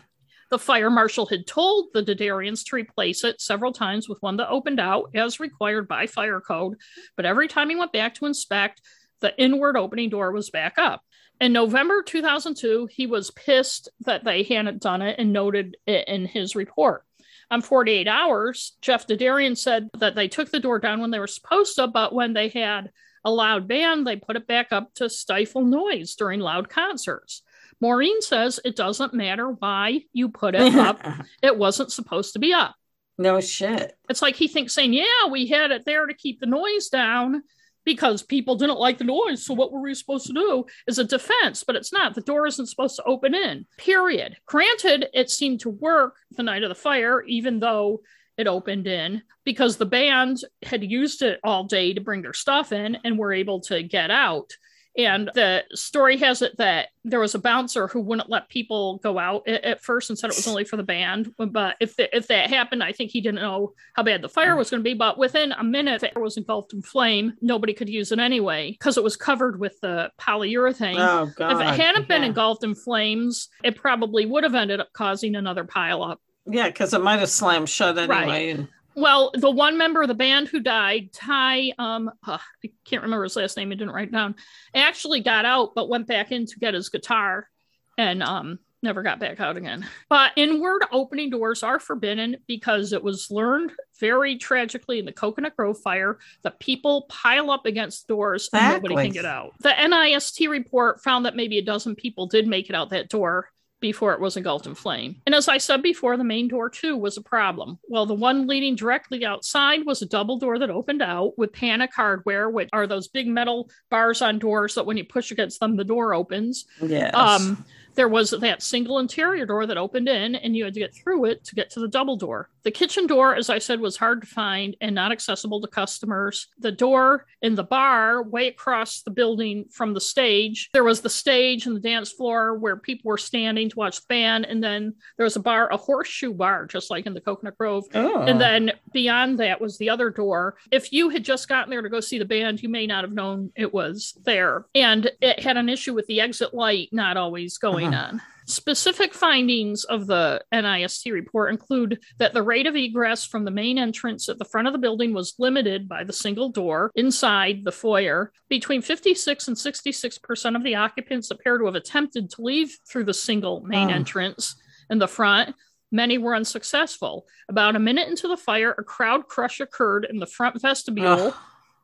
The fire marshal had told the Derderians to replace it several times with one that opened out as required by fire code, but every time he went back to inspect, the inward opening door was back up. In November 2002, he was pissed that they hadn't done it and noted it in his report. On 48 hours, Jeff Derderian said that they took the door down when they were supposed to, but when they had a loud band, they put it back up to stifle noise during loud concerts. Maureen says it doesn't matter why you put it up, it wasn't supposed to be up. no shit. It's like he thinks saying, Yeah, we had it there to keep the noise down because people didn't like the noise. So what were we supposed to do is a defense, but it's not. The door isn't supposed to open in, period. Granted, it seemed to work the night of the fire, even though it opened in because the band had used it all day to bring their stuff in and were able to get out. And the story has it that there was a bouncer who wouldn't let people go out at, at first and said it was only for the band. But if the, if that happened, I think he didn't know how bad the fire was going to be. But within a minute, the air was engulfed in flame. Nobody could use it anyway because it was covered with the polyurethane. Oh god. if it hadn't been yeah. engulfed in flames, it probably would have ended up causing another pileup. Yeah, because it might have slammed shut anyway. And Well, the one member of the band who died, Ty, um, uh, I can't remember his last name. I didn't write it down. Actually got out, but went back in to get his guitar, and um, never got back out again. But inward opening doors are forbidden because it was learned very tragically in the Coconut Grove fire that people pile up against doors and nobody can get out. The NIST report found that maybe a dozen people did make it out that door before it was engulfed in flame. And as I said before, the main door too was a problem. Well, the one leading directly outside was a double door that opened out with panic hardware, which are those big metal bars on doors that when you push against them, the door opens. yes. Um, there was that single interior door that opened in, and you had to get through it to get to the double door. The kitchen door, as I said, was hard to find and not accessible to customers. The door in the bar, way across the building from the stage, there was the stage and the dance floor where people were standing to watch the band. And then there was a bar, a horseshoe bar, just like in the Coconut Grove. oh. And then beyond that was the other door. If you had just gotten there to go see the band, you may not have known it was there. And it had an issue with the exit light not always going on. Specific findings of the NIST report include that the rate of egress from the main entrance at the front of the building was limited by the single door inside the foyer. Between 56 and 66% of the occupants appear to have attempted to leave through the single main Oh. entrance in the front. Many were unsuccessful. About a minute into the fire, a crowd crush occurred in the front vestibule, Ugh.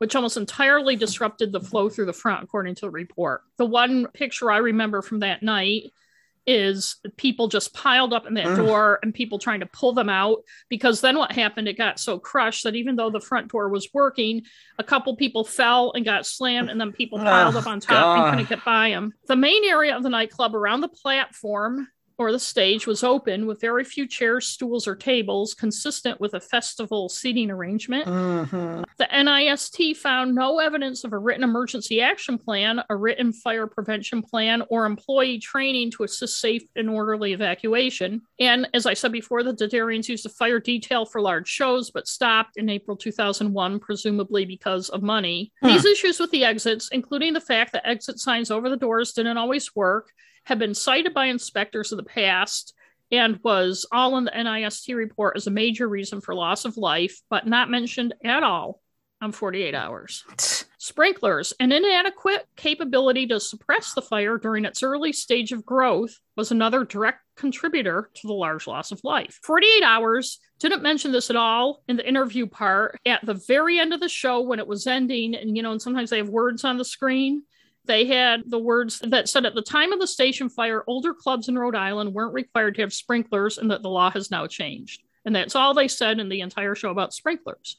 Which almost entirely disrupted the flow through the front, according to the report. The one picture I remember from that night is people just piled up in that door and people trying to pull them out because then what happened it got so crushed that even though the front door was working a couple people fell and got slammed and then people piled Oh, up on top and couldn't get by them the main area of the nightclub around the platform or the stage was open with very few chairs, stools, or tables, consistent with a festival seating arrangement. Mhm. The NIST found no evidence of a written emergency action plan, a written fire prevention plan, or employee training to assist safe and orderly evacuation. And as I said before, the Derderians used a fire detail for large shows, but stopped in April 2001, presumably because of money. Hmm. These issues with the exits, including the fact that exit signs over the doors didn't always work, have been cited by inspectors in the past and was all in the NIST report as a major reason for loss of life, but not mentioned at all on 48 hours. Sprinklers, an inadequate capability to suppress the fire during its early stage of growth, was another direct contributor to the large loss of life. 48 hours didn't mention this at all in the interview part. At the very end of the show, when it was ending, and you know, and sometimes they have words on the screen, they had the words that said at the time of the station fire, older clubs in Rhode Island weren't required to have sprinklers and that the law has now changed. And that's all they said in the entire show about sprinklers.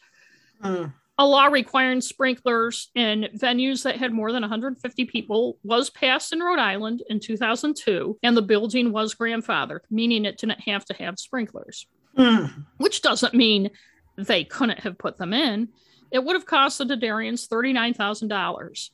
Mm. A law requiring sprinklers in venues that had more than 150 people was passed in Rhode Island in 2002, and the building was grandfathered, meaning it didn't have to have sprinklers, Mm. which doesn't mean they couldn't have put them in. It would have cost the Derderians $39,000.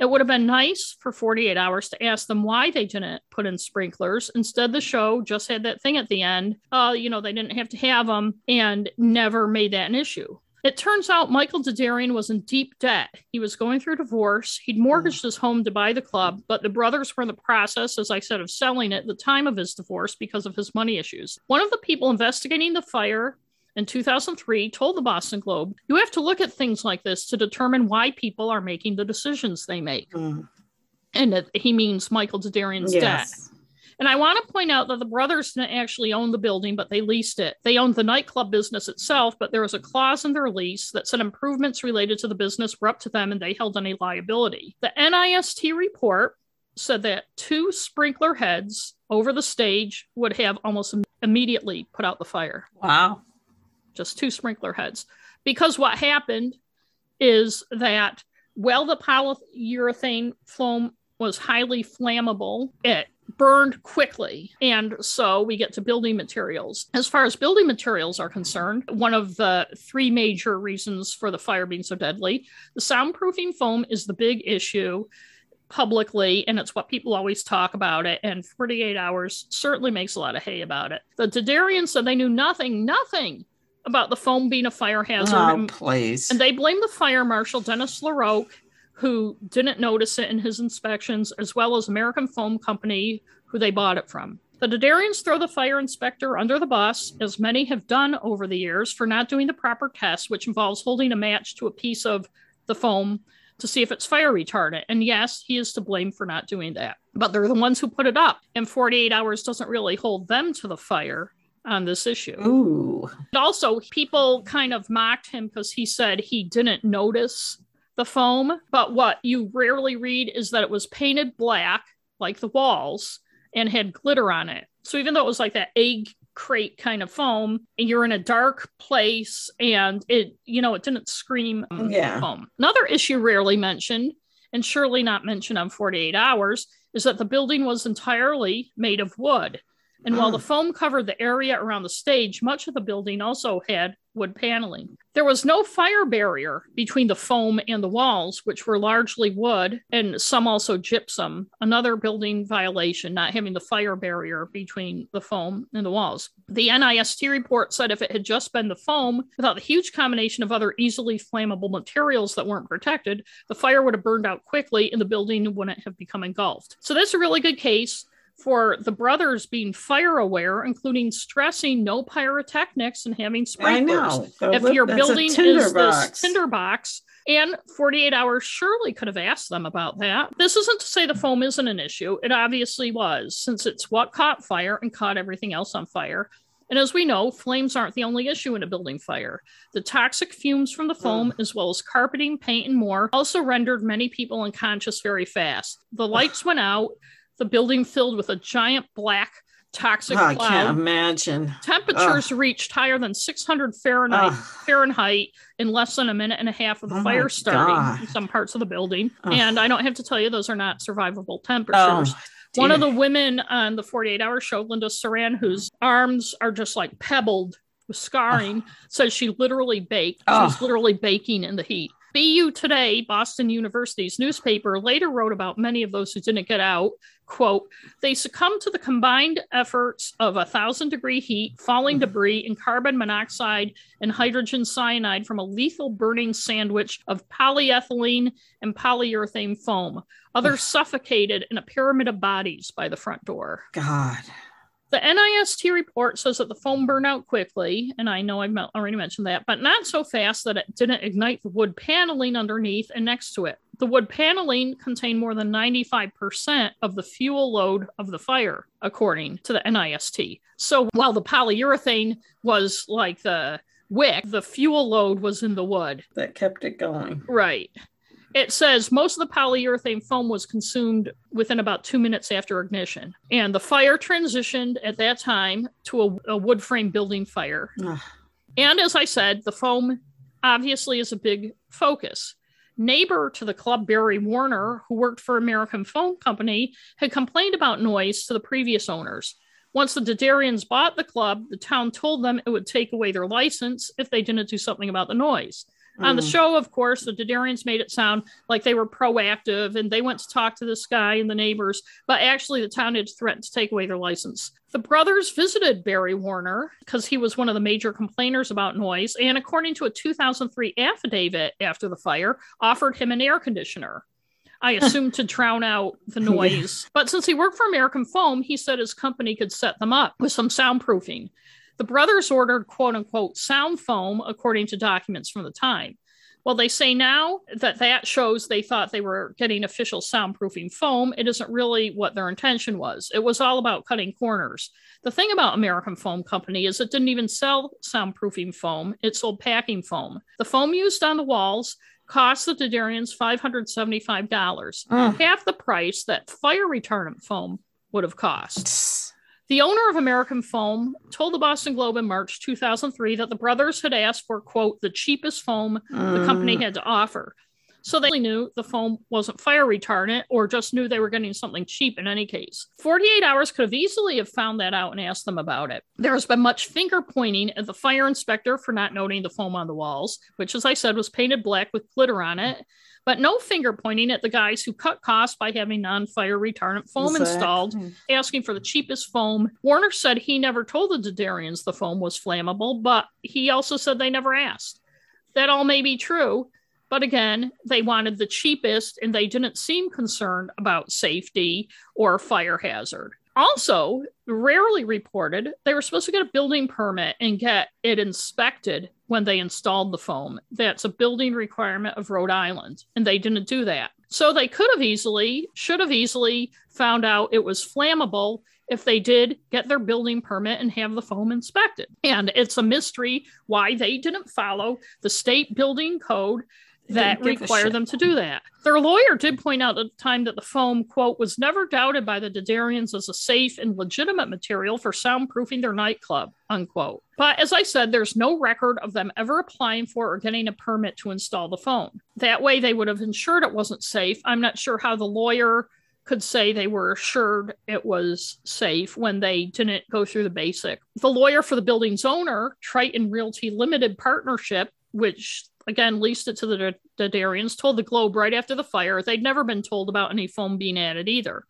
It would have been nice for 48 hours to ask them why they didn't put in sprinklers. Instead, the show just had that thing at the end. Uh, you know, they didn't have to have them and never made that an issue. It turns out Michael Derderian was in deep debt. He was going through divorce. He'd mortgaged his home to buy the club, but the brothers were in the process, as I said, of selling it at the time of his divorce because of his money issues. One of the people investigating the fire in 2003 told the Boston Globe, You have to look at things like this to determine why people are making the decisions they make. Mm. And that he means Michael Derderian's. Yes. And I want to point out that the brothers didn't actually own the building, but they leased it. They owned the nightclub business itself, but there was a clause in their lease that said improvements related to the business were up to them and they held any liability. The NIST report said that two sprinkler heads over the stage would have almost immediately put out the fire. Wow. Just two sprinkler heads. Because what happened is that while the polyurethane foam was highly flammable, it burned quickly. And so we get to building materials. As far as building materials are concerned, one of the three major reasons for the fire being so deadly, the soundproofing foam is the big issue publicly and it's what people always talk about it and 48 hours certainly makes a lot of hay about it the Derderians said they knew nothing nothing about the foam being a fire hazard Oh, and please. and they blame the fire marshal, Dennis LaRoque, who didn't notice it in his inspections, as well as American Foam Company, who they bought it from. The Derderians throw the fire inspector under the bus, as many have done over the years, for not doing the proper test, which involves holding a match to a piece of the foam to see if it's fire retardant. And yes, he is to blame for not doing that. But they're the ones who put it up. And 48 hours doesn't really hold them to the fire on this issue. Ooh. And also, people kind of mocked him because he said he didn't notice the foam. But what you rarely read is that it was painted black, like the walls, and had glitter on it. So even though it was like that egg crate kind of foam, and you're in a dark place, and it, you know, it didn't scream Yeah. foam. Another issue rarely mentioned, and surely not mentioned on 48 Hours, is that the building was entirely made of wood. And while the mm. foam covered the area around the stage, much of the building also had wood paneling. There was no fire barrier between the foam and the walls, which were largely wood and some also gypsum. Another building violation, not having the fire barrier between the foam and the walls. The NIST report said if it had just been the foam without the huge combination of other easily flammable materials that weren't protected, the fire would have burned out quickly and the building wouldn't have become engulfed. So that's a really good case for the brothers being fire aware, including stressing no pyrotechnics and having I sprinklers. know. The If lip- your building is this tinderbox, and 48 hours surely could have asked them about that. This isn't to say the foam isn't an issue. It obviously was, since it's what caught fire and caught everything else on fire. And as we know, flames aren't the only issue in a building fire. The toxic fumes from the foam, as well as carpeting, paint, and more, also rendered many people unconscious very fast. The lights went out, the building filled with a giant black toxic Oh, I can't imagine. Temperatures reached higher than 600 Fahrenheit, Ugh. Fahrenheit in less than a minute and a half of the Oh fire starting God. in some parts of the building. And I don't have to tell you, those are not survivable Oh, temperatures. One of the women on the 48 hour show, Linda Saran, whose arms are just like pebbled with scarring, oh. says she literally baked. Oh. She's literally baking in the heat. BU Today, Boston University's newspaper, later wrote about many of those who didn't get out. Quote, they succumbed to the combined efforts of a thousand degree heat, falling debris, and carbon monoxide and hydrogen cyanide from a lethal burning sandwich of polyethylene and polyurethane foam. Others suffocated in a pyramid of bodies by the front door. God. The NIST report says that the foam burned out quickly, and I know I've already mentioned that, but not so fast that it didn't ignite the wood paneling underneath and next to it. The wood paneling contained more than 95% of the fuel load of the fire, according to the NIST. So while the polyurethane was like the wick, the fuel load was in the wood. That kept it going. Right. It says most of the polyurethane foam was consumed within about two minutes after ignition. And the fire transitioned at that time to a, a wood frame building fire. and as I said, the foam obviously is a big focus. Neighbor to the club, Barry Warner, who worked for American Foam Company, had complained about noise to the previous owners. Once the Derderians bought the club, the town told them it would take away their license if they didn't do something about the noise. Mm. On the mm. show, of course, the Derderians made it sound like they were proactive and they went to talk to this guy and the neighbors, but actually the town had threatened to take away their license. The brothers visited Barry Warner because he was one of the major complainers about noise, and according to a 2003 affidavit after the fire, offered him an air conditioner. I assume to drown out the noise. But since he worked for American Foam, he said his company could set them up with some soundproofing. The brothers ordered quote unquote sound foam, according to documents from the time. Well, they say now that that shows they thought they were getting official soundproofing foam. It isn't really what their intention was. It was all about cutting corners. The thing about American Foam Company is it didn't even sell soundproofing foam, it sold packing foam. The foam used on the walls cost the Derderians $575, mm. half the price that fire retardant foam would have cost. The owner of American Foam told the Boston Globe in March 2003 that the brothers had asked for, quote, the cheapest foam the company mm. had to offer. So they knew the foam wasn't fire retardant or just knew they were getting something cheap in any case. 48 hours could have easily have found that out and asked them about it. There has been much finger pointing at the fire inspector for not noting the foam on the walls, which as I said was painted black with glitter on it but no finger pointing at the guys who cut costs by having non fire retardant foam exactly. installed, asking for the cheapest foam. Warner said he never told the Derderians the foam was flammable, but he also said they never asked. That all may be true, but again, they wanted the cheapest and they didn't seem concerned about safety or fire hazard. Also, rarely reported, they were supposed to get a building permit and get it inspected when they installed the foam. That's a building requirement of Rhode Island, and they didn't do that. So they could have easily, should have easily found out it was flammable if they did get their building permit and have the foam inspected. And it's a mystery why they didn't follow the state building code that require them to do that. Their lawyer did point out at the time that the foam, quote, was never doubted by the Derderians as a safe and legitimate material for soundproofing their nightclub, unquote. But as I said, there's no record of them ever applying for or getting a permit to install the foam. That way they would have ensured it wasn't safe. I'm not sure how the lawyer could say they were assured it was safe when they didn't go through the basic. The lawyer for the building's owner, Triton Realty Limited Partnership, which again leased it to the Derderians, told the Globe right after the fire they'd never been told about any foam being added either.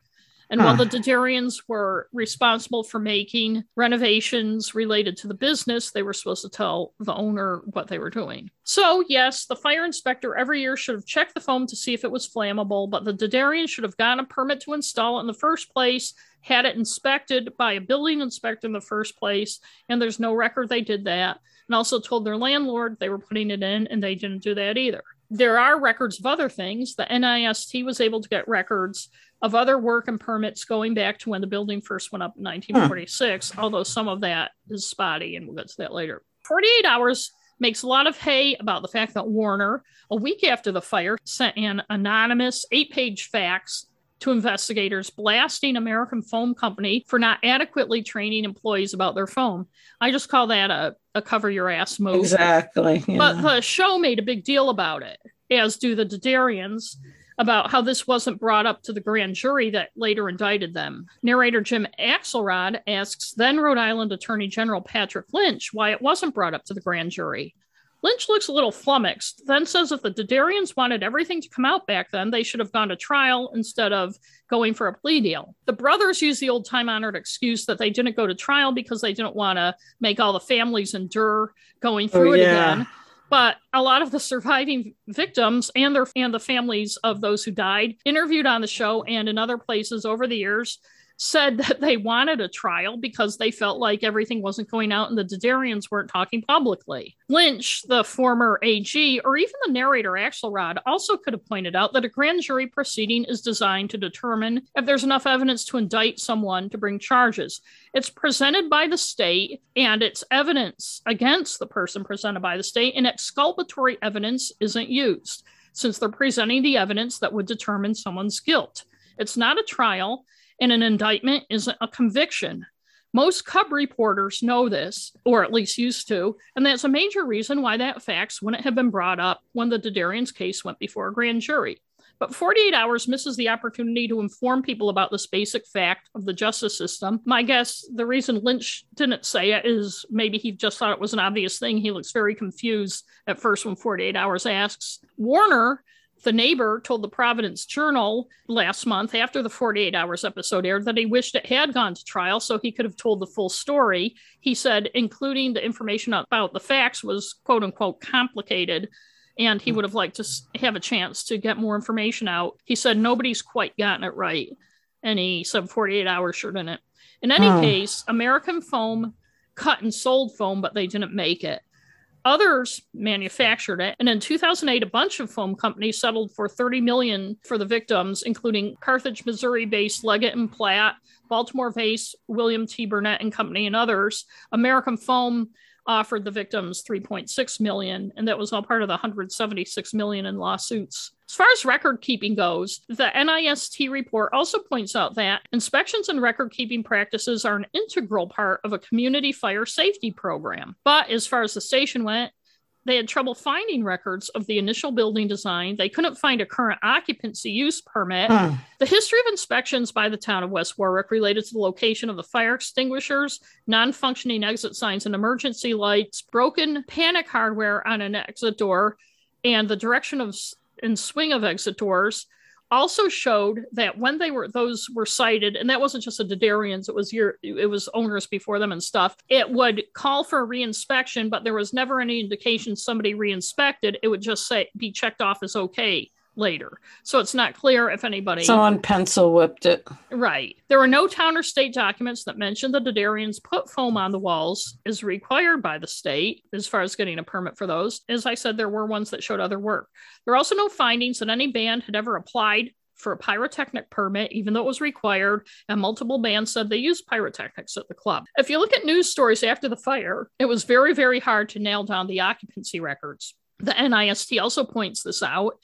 And huh. while the Derderians were responsible for making renovations related to the business, they were supposed to tell the owner what they were doing. So, yes, the fire inspector every year should have checked the foam to see if it was flammable, but the Derderians should have gotten a permit to install it in the first place, had it inspected by a building inspector in the first place, and there's no record they did that and also told their landlord they were putting it in and they didn't do that either. There are records of other things. The NIST was able to get records of other work and permits going back to when the building first went up in 1946, huh. although some of that is spotty, and we'll get to that later. 48 hours makes a lot of hay about the fact that Warner, a week after the fire, sent an anonymous eight page fax to investigators blasting American Foam Company for not adequately training employees about their foam. I just call that a, a cover your ass move. Exactly. Yeah. But the show made a big deal about it, as do the Derderians. about how this wasn't brought up to the grand jury that later indicted them. Narrator Jim Axelrod asks then Rhode Island Attorney General Patrick Lynch why it wasn't brought up to the grand jury. Lynch looks a little flummoxed, then says if the Derderians wanted everything to come out back then, they should have gone to trial instead of going for a plea deal. The brothers use the old time honored excuse that they didn't go to trial because they didn't want to make all the families endure going oh, through oh, it yeah. again. But a lot of the surviving victims and their and the families of those who died interviewed on the show and in other places over the years said that they wanted a trial because they felt like everything wasn't going out and the Derderians weren't talking publicly. Lynch, the former AG, or even the narrator Axelrod, also could have pointed out that a grand jury proceeding is designed to determine if there's enough evidence to indict someone to bring charges. It's presented by the state and it's evidence against the person presented by the state, and exculpatory evidence isn't used since they're presenting the evidence that would determine someone's guilt. It's not a trial and an indictment isn't a conviction. Most Cub reporters know this, or at least used to, and that's a major reason why that fact wouldn't have been brought up when the Derderians case went before a grand jury. But 48 hours misses the opportunity to inform people about this basic fact of the justice system. My guess, the reason Lynch didn't say it is maybe he just thought it was an obvious thing. He looks very confused at first when 48 hours asks. Warner the neighbor told the Providence Journal last month after the 48 Hours episode aired that he wished it had gone to trial so he could have told the full story. He said, including the information about the facts was quote unquote complicated, and he hmm. would have liked to have a chance to get more information out. He said, nobody's quite gotten it right. And he said 48 hours sure didn't. It. In any oh. case, American Foam cut and sold foam, but they didn't make it. Others manufactured it, and in 2008, a bunch of foam companies settled for 30 million for the victims, including Carthage, Missouri-based Leggett and Platt, Baltimore-based William T. Burnett and Company, and others. American Foam offered the victims 3.6 million, and that was all part of the 176 million in lawsuits. As far as record keeping goes, the NIST report also points out that inspections and record keeping practices are an integral part of a community fire safety program. But as far as the station went, they had trouble finding records of the initial building design. They couldn't find a current occupancy use permit. Huh. The history of inspections by the town of West Warwick related to the location of the fire extinguishers, non functioning exit signs and emergency lights, broken panic hardware on an exit door, and the direction of and swing of exit doors also showed that when they were those were cited and that wasn't just the Derderians it was your it was owners before them and stuff it would call for reinspection but there was never any indication somebody reinspected. It would just say be checked off as okay later. So it's not clear if anybody. Someone pencil whipped it. Right. There were no town or state documents that mentioned the Derderians put foam on the walls as required by the state as far as getting a permit for those. As I said, there were ones that showed other work. There are also no findings that any band had ever applied for a pyrotechnic permit, even though it was required, and multiple bands said they used pyrotechnics at the club. If you look at news stories after the fire, it was very, very hard to nail down the occupancy records. The NIST also points this out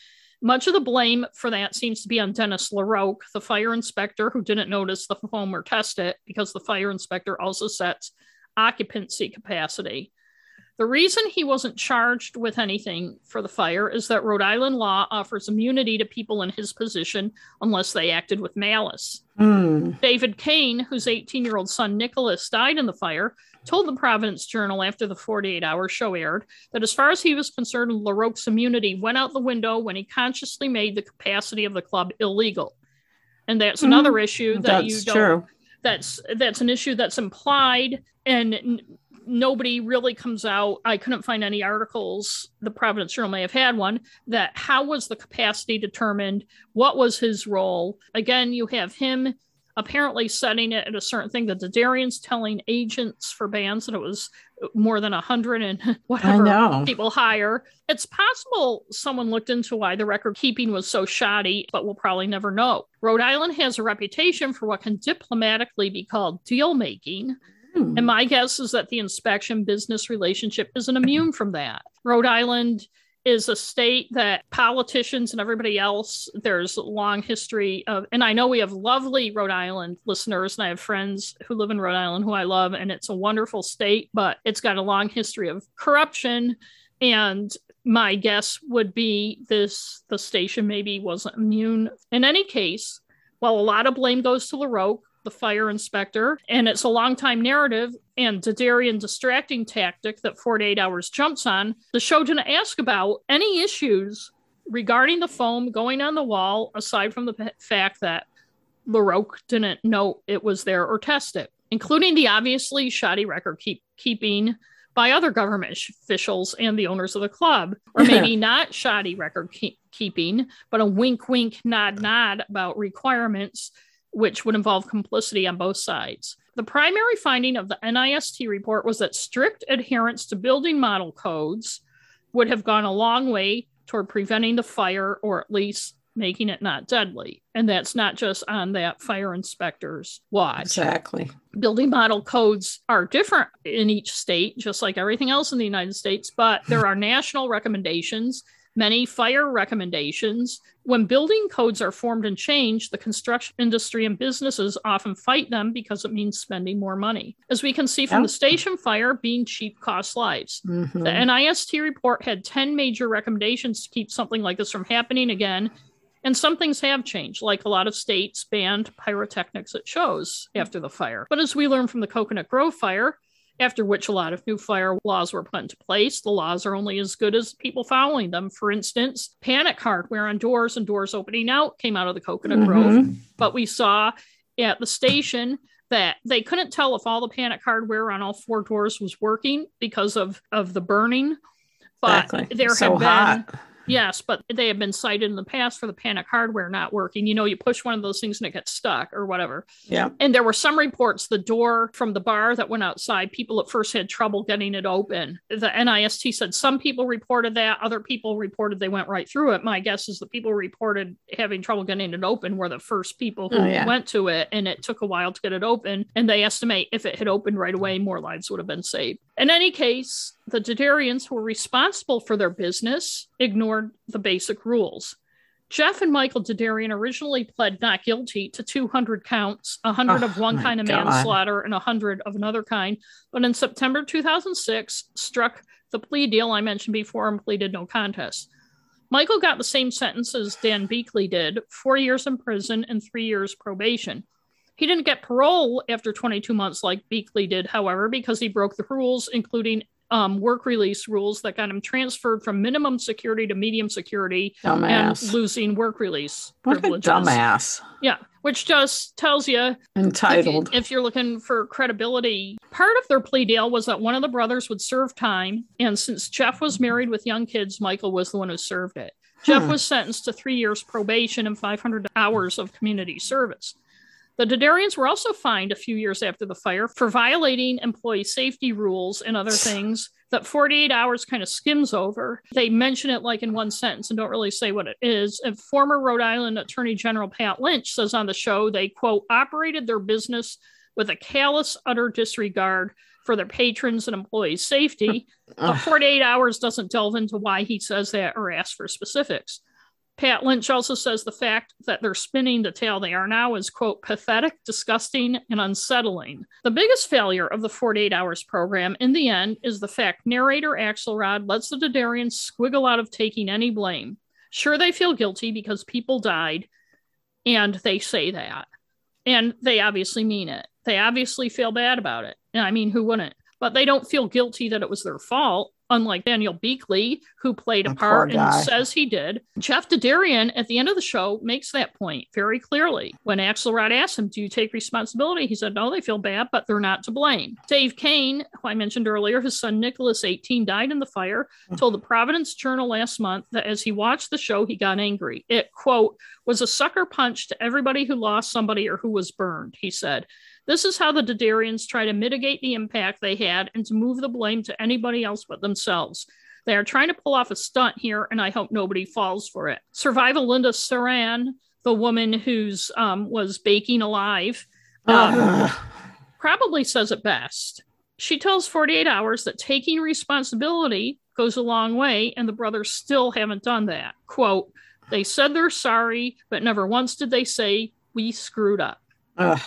much of the blame for that seems to be on Dennis LaRoque, the fire inspector who didn't notice the foam or test it because the fire inspector also sets occupancy capacity. The reason he wasn't charged with anything for the fire is that Rhode Island law offers immunity to people in his position unless they acted with malice. Mm. David Kane, whose 18 year old son Nicholas died in the fire, told the Providence Journal after the 48 hour show aired that as far as he was concerned, LaRoque's immunity went out the window when he consciously made the capacity of the club illegal. And that's mm-hmm. another issue that that's you don't. True. That's that's an issue that's implied, and n- nobody really comes out. I couldn't find any articles. The Providence Journal may have had one that how was the capacity determined? What was his role? Again, you have him apparently setting it at a certain thing that the Derderians telling agents for bands that it was more than a hundred and whatever people hire. It's possible someone looked into why the record keeping was so shoddy, but we'll probably never know. Rhode Island has a reputation for what can diplomatically be called deal making. Hmm. And my guess is that the inspection business relationship isn't immune from that. Rhode Island is a state that politicians and everybody else there's a long history of and i know we have lovely rhode island listeners and i have friends who live in rhode island who i love and it's a wonderful state but it's got a long history of corruption and my guess would be this the station maybe wasn't immune. In any case, while a lot of blame goes to LaRoque, the fire inspector, and it's a long time narrative and Derderian distracting tactic that 48 Hours jumps on, the show didn't ask about any issues regarding the foam going on the wall, aside from the p- fact that LaRoque didn't know it was there or test it, including the obviously shoddy record keep- keeping by other government officials and the owners of the club, or maybe not shoddy record keep- keeping, but a wink, wink, nod, nod about requirements, which would involve complicity on both sides. The primary finding of the NIST report was that strict adherence to building model codes would have gone a long way toward preventing the fire or at least making it not deadly. And that's not just on that fire inspector's watch. Exactly. Building model codes are different in each state, just like everything else in the United States, but there are national recommendations, many fire recommendations. When building codes are formed and changed, the construction industry and businesses often fight them because it means spending more money. As we can see from the station fire, being cheap costs lives. Mhm. The NIST report had 10 major recommendations to keep something like this from happening again. And some things have changed, like a lot of states banned pyrotechnics at shows after the fire. But as we learned from the Coconut Grove fire, after which a lot of new fire laws were put into place, the laws are only as good as people following them. For instance, panic hardware on doors and doors opening out came out of the Coconut Grove. Mhm. But we saw at the station that they couldn't tell if all the panic hardware on all four doors was working because of, of the burning. But Exactly. there so had been hot. Yes, but they have been cited in the past for the panic hardware not working. You know, you push one of those things and it gets stuck or whatever. Yeah. And there were some reports the door from the bar that went outside, people at first had trouble getting it open. The NIST said some people reported that, other people reported they went right through it. My guess is the people reported having trouble getting it open were the first people who Oh, yeah. went to it, and it took a while to get it open. And they estimate if it had opened right away, more lives would have been saved. In any case, the Derderians who were responsible for their business ignored the basic rules. Jeff and Michael Derderian originally pled not guilty to 200 counts, 100 of oh one kind of God. manslaughter and 100 of another kind. But in September 2006, struck the plea deal I mentioned before and pleaded no contest. Michael got the same sentence as Dan Biechele did four years in prison and three years probation. He didn't get parole after 22 months like Biechele did, however, because he broke the rules, including um, work release rules that got him transferred from minimum security to medium security Dumbass. and losing work release what a dumbass. Yeah, which just tells you if, Entitled. if you're looking for credibility, part of their plea deal was that one of the brothers would serve time. And since Jeff was married with young kids, Michael was the one who served it. Jeff Hmm. was sentenced to three years probation and 500 hours of community service. The Derderians were also fined a few years after the fire for violating employee safety rules and other things that 48 hours kind of skims over. They mention it like in one sentence and don't really say what it is. And former Rhode Island Attorney General Pat Lynch says on the show they, quote, operated their business with a callous, utter disregard for their patrons and employees' safety. But 48 hours doesn't delve into why he says that or ask for specifics. Pat Lynch also says the fact that they're spinning the tale they are now is, quote, pathetic, disgusting, and unsettling. The biggest failure of the 48 Hours program in the end is the fact narrator Axelrod lets the Derderians squiggle out of taking any blame. Sure, they feel guilty because people died, and they say that. And they obviously mean it. They obviously feel bad about it. And I mean, who wouldn't? But they don't feel guilty that it was their fault, unlike Daniel Biechele, who played a The part and says he did. Jeff Derderian at the end of the show makes that point very clearly. When Axelrod asked him, Do you take responsibility? He said, No, they feel bad, but they're not to blame. Dave Kane, who I mentioned earlier, his son Nicholas, 18, died in the fire, told the Providence Journal last month that as he watched the show, he got angry. It, quote, was a sucker punch to everybody who lost somebody or who was burned, he said. This is how the Derderians try to mitigate the impact they had and to move the blame to anybody else but themselves. They are trying to pull off a stunt here, and I hope nobody falls for it. Survivor Linda Saran, the woman who's um, was baking alive, um, probably says it best. She tells 48 Hours that taking responsibility goes a long way, and the brothers still haven't done that. Quote, they said they're sorry, but never once did they say, we screwed up. Ugh.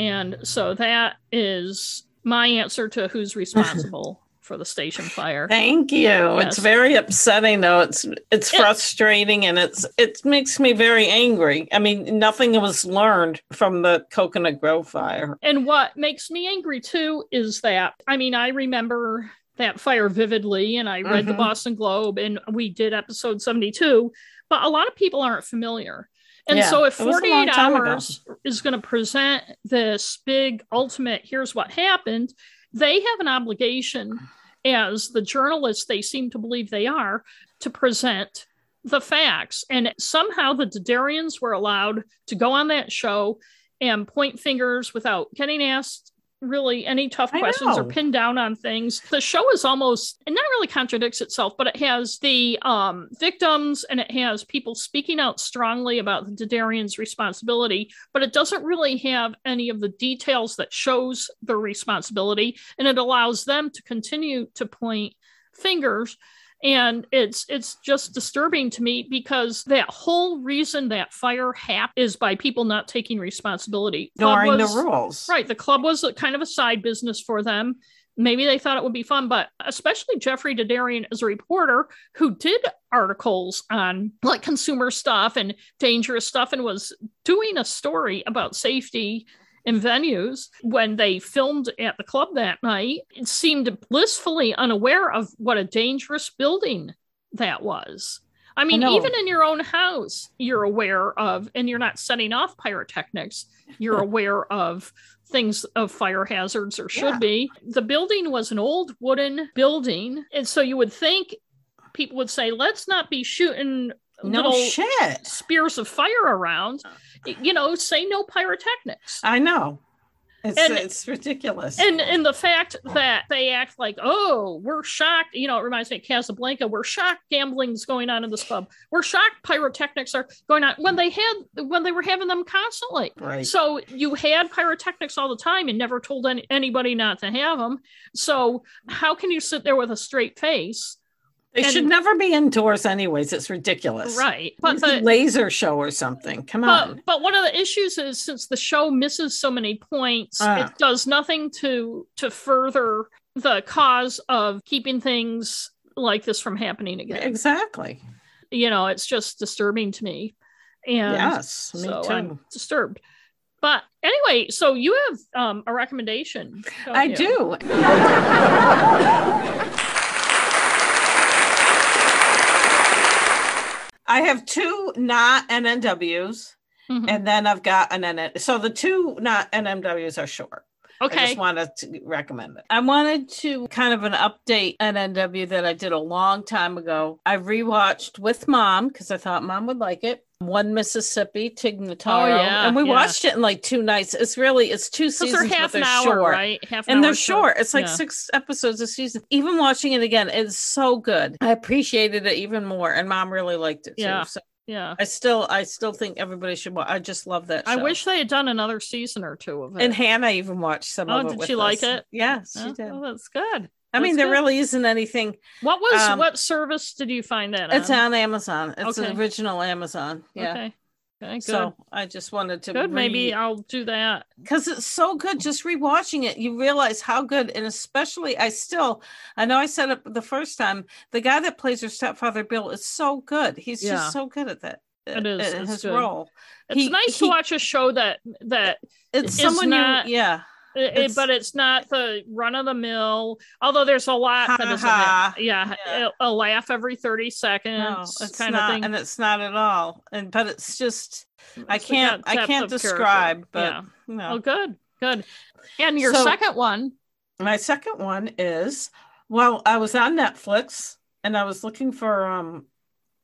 And so that is my answer to who's responsible for the station fire. Thank you. Yes. It's very upsetting though. It's it's frustrating and it's it makes me very angry. I mean, nothing was learned from the Coconut Grove fire. And what makes me angry too is that I mean, I remember that fire vividly and I read mm-hmm. the Boston Globe and we did episode 72, but a lot of people aren't familiar. And yeah, so if 48 hours ago. is going to present this big ultimate here's what happened, they have an obligation as the journalists they seem to believe they are to present the facts. And somehow the Derderians were allowed to go on that show and point fingers without getting asked really any tough questions or pinned down on things. The show is almost it not really contradicts itself, but it has the um, victims and it has people speaking out strongly about the Derderian's responsibility, but it doesn't really have any of the details that shows the responsibility, and it allows them to continue to point fingers and it's it's just disturbing to me because that whole reason that fire happened is by people not taking responsibility. Ignoring the rules. Right the club was a, kind of a side business for them. Maybe they thought it would be fun but especially jeffrey Derderian as a reporter who did articles on like consumer stuff and dangerous stuff and was doing a story about safety in venues when they filmed at the club that night seemed blissfully unaware of what a dangerous building that was. I mean, I even in your own house, you're aware of, and you're not setting off pyrotechnics, you're aware of things of fire hazards or should yeah. be. The building was an old wooden building. And so you would think people would say, let's not be shooting no shit spears of fire around you know say no pyrotechnics i know it's, and, it's ridiculous. And and the fact that they act like, oh, we're shocked, you know, it reminds me of Casablanca, we're shocked gambling's going on in this club. We're shocked pyrotechnics are going on when they had when they were having them constantly. Right. So you had pyrotechnics all the time and never told any, anybody not to have them. So how can you sit there with a straight face they and, should never be indoors, anyways. It's ridiculous, right? But the laser show or something. Come but, on. But one of the issues is since the show misses so many points, uh, it does nothing to to further the cause of keeping things like this from happening again. Exactly. You know, it's just disturbing to me. And yes, me so too. I'm disturbed. But anyway, so you have um, a recommendation. I you? do. I have two not NNWs, mm-hmm. and then I've got an NN. So the two not NNWs are short. Okay. I just wanted to recommend it. I wanted to kind of an update NNW that I did a long time ago. I rewatched with mom because I thought mom would like it. One Mississippi, Tig Notaro, oh, yeah, and we yeah. watched it in like two nights. It's really it's two seasons, half but they're an hour, right? Half an and they're short. It's like yeah. six episodes a season. Even watching it again, it's so good. I appreciated it even more, and Mom really liked it yeah. too. So yeah. I still I still think everybody should watch. I just love that show. I wish they had done another season or two of it. And Hannah even watched some oh, of it. Oh, did she us. like it? Yes, she oh, did. Oh, that's good. I mean, there really isn't anything. What was um, what service did you find that? It's on, on Amazon. It's okay. an original Amazon. Yeah. Okay. Okay, good. So I just wanted to good. Re- Maybe I'll do that because it's so good. Just rewatching it, you realize how good, and especially I still, I know I said it the first time. The guy that plays her stepfather, Bill, is so good. He's yeah. just so good at that. It is uh, his good. role. It's he, nice he, to watch a show that that it's someone not, you, yeah. It, but it's not the run of the mill. Although there's a lot ha, that ha, yeah, yeah. A, a, laugh every thirty seconds, no, it's kind not, of thing. And it's not at all. And but it's just it's I can't I can't describe. Character. But yeah. no. Oh, good, good. And your so, second one. My second one is well, I was on Netflix and I was looking for um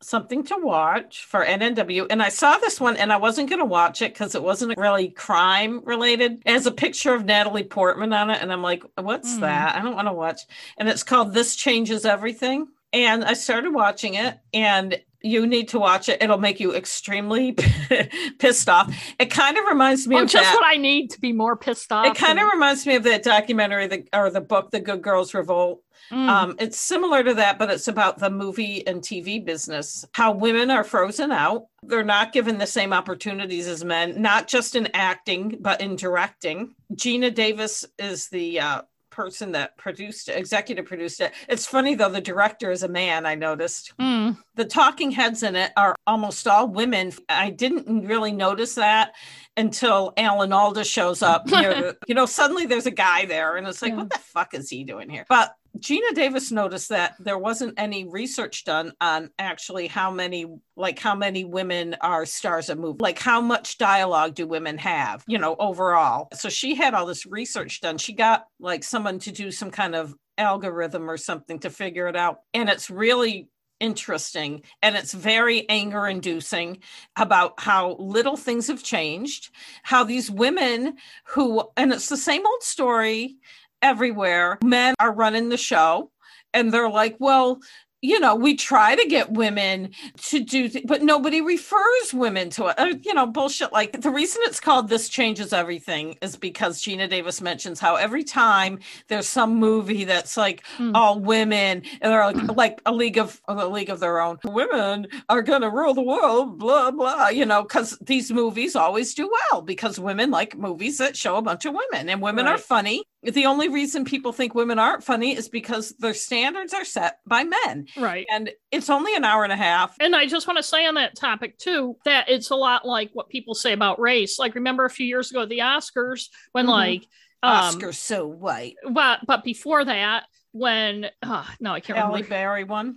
something to watch for NNW. And I saw this one and I wasn't going to watch it because it wasn't really crime related. It has a picture of Natalie Portman on it. And I'm like, what's mm. that? I don't want to watch. And it's called This Changes Everything. And I started watching it and you need to watch it. It'll make you extremely pissed off. It kind of reminds me oh, of just that. what I need to be more pissed off. It kind of reminds me of that documentary the, or the book, The Good Girls Revolt. Mm. Um, it's similar to that, but it's about the movie and TV business. How women are frozen out. They're not given the same opportunities as men, not just in acting, but in directing. Geena Davis is the uh, person that produced executive produced it. It's funny though, the director is a man, I noticed. Mm. The talking heads in it are almost all women. I didn't really notice that until Alan Alda shows up. You know, suddenly there's a guy there, and it's like, Yeah. what the fuck is he doing here? But Geena Davis noticed that there wasn't any research done on actually how many, like how many women are stars of movies, like how much dialogue do women have, you know, overall. So she had all this research done. She got like someone to do some kind of algorithm or something to figure it out, and it's really interesting and it's very anger inducing about how little things have changed how these women who and it's the same old story everywhere. Men are running the show and they're like well you know we try to get women to do th- but nobody refers women to it uh, you know bullshit. Like the reason it's called this changes everything is because Geena Davis mentions how every time there's some movie that's like Hmm. all women and they're like, like a league of a league of their own. Women are gonna rule the world blah blah you know because these movies always do well because women like movies that show a bunch of women and women are funny the only reason people think women aren't funny is because their standards are set by men Right. and it's only an hour and a half And I just want to say on that topic too that it's a lot like what people say about race. Like remember a few years ago at the Oscars when Mhm. like um oscar's so white but but before that when uh, no I can't Halle remember Berry one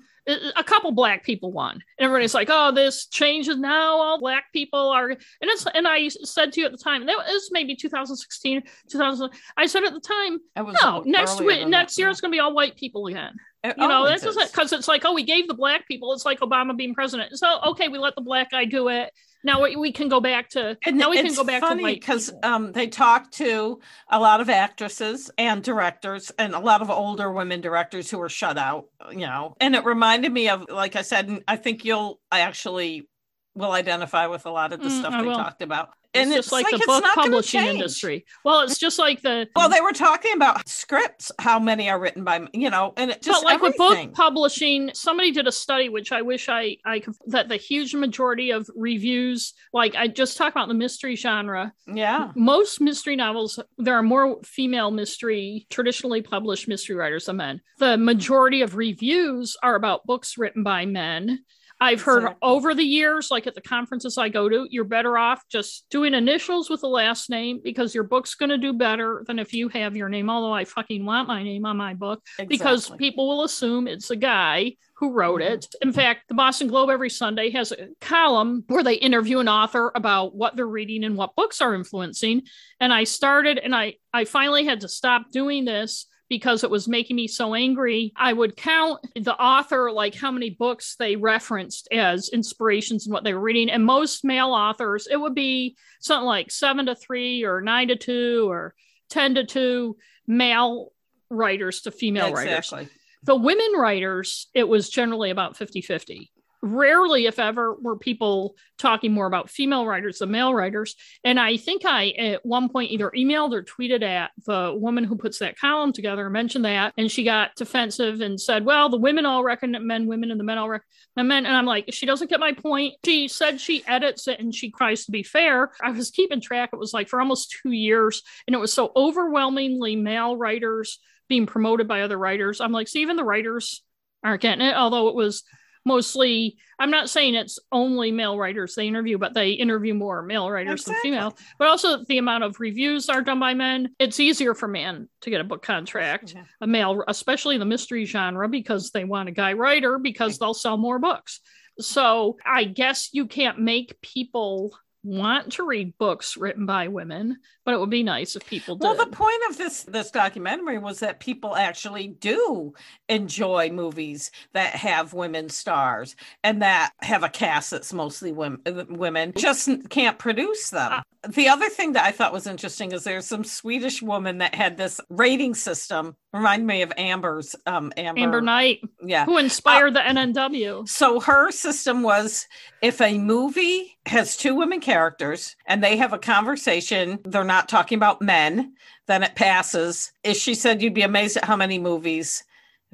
a couple black people won. And everybody's like, "Oh, this changes now. All black people are." And it's and I said to you at the time that was maybe 2016, 2000. I said at the time, no, next week, next year it's going to be all white people again. It You know, that's just because it's like, oh, we gave the black people. It's like Obama being president. So okay, we let the black guy do it. Now we, we can go back to And now we can go back to funny white because um, they talked to a lot of actresses and directors and a lot of older women directors who were shut out, you know. And it reminded me of, like I said, and I think you'll actually will identify with a lot of the Mm, stuff I they will. talked about. It's and just like, the it's book publishing industry. Well, it's just like the Well, they were talking about scripts, how many are written by, you know, and it just but like with book publishing somebody did a study which i wish i i could that the huge majority of reviews like i just talk about the mystery genre. Yeah. most mystery novels there are more female mystery traditionally published mystery writers than men. The majority of reviews are about books written by men I've heard Exactly. over the years, like at the conferences I go to, you're better off just doing initials with the last name because your book's going to do better than if you have your name. Although I fucking want my name on my book because people will assume it's a guy who wrote Mhm. it. In fact, the Boston Globe every Sunday has a column where they interview an author about what they're reading and what books are influencing. And I started and I I finally had to stop doing this because it was making me so angry. I would count the author like how many books they referenced as inspirations and what they were reading. And most male authors, it would be something like 7 to 3 or 9 to 2 or 10 to 2 male writers to female writers exactly. the women writers, it was generally about 50 50. Rarely, if ever, were people talking more about female writers than male writers. And I think I, at one point, either emailed or tweeted at the woman who puts that column together and mentioned that. And she got defensive and said, Well, the women all recommend men, women, and the men all recommend men. And I'm like, She doesn't get my point. She said she edits it and she tries to be fair. I was keeping track. It was like for almost two years. And it was so overwhelmingly male writers being promoted by other writers. I'm like, see, even the writers aren't getting it, although it was mostly, I'm not saying it's only male writers they interview, but they interview more male writers Exactly. than female. But also the amount of reviews are done by men. It's easier for men to get a book contract, Yeah. a male, especially in the mystery genre, because they want a guy writer because they'll sell more books. So I guess you can't make people want to read books written by women, but it would be nice if people did. Well, the point of this this documentary was that people actually do enjoy movies that have women stars and that have a cast that's mostly women. Women just can't produce them. Uh, the other thing that I thought was interesting is there's some Swedish woman that had this rating system. Remind me of Amber's um Amber, Amber Knight, yeah. who inspired the NNW. So her system was if a movie has two women characters and they have a conversation, they're not talking about men, then it passes. If she said you'd be amazed at how many movies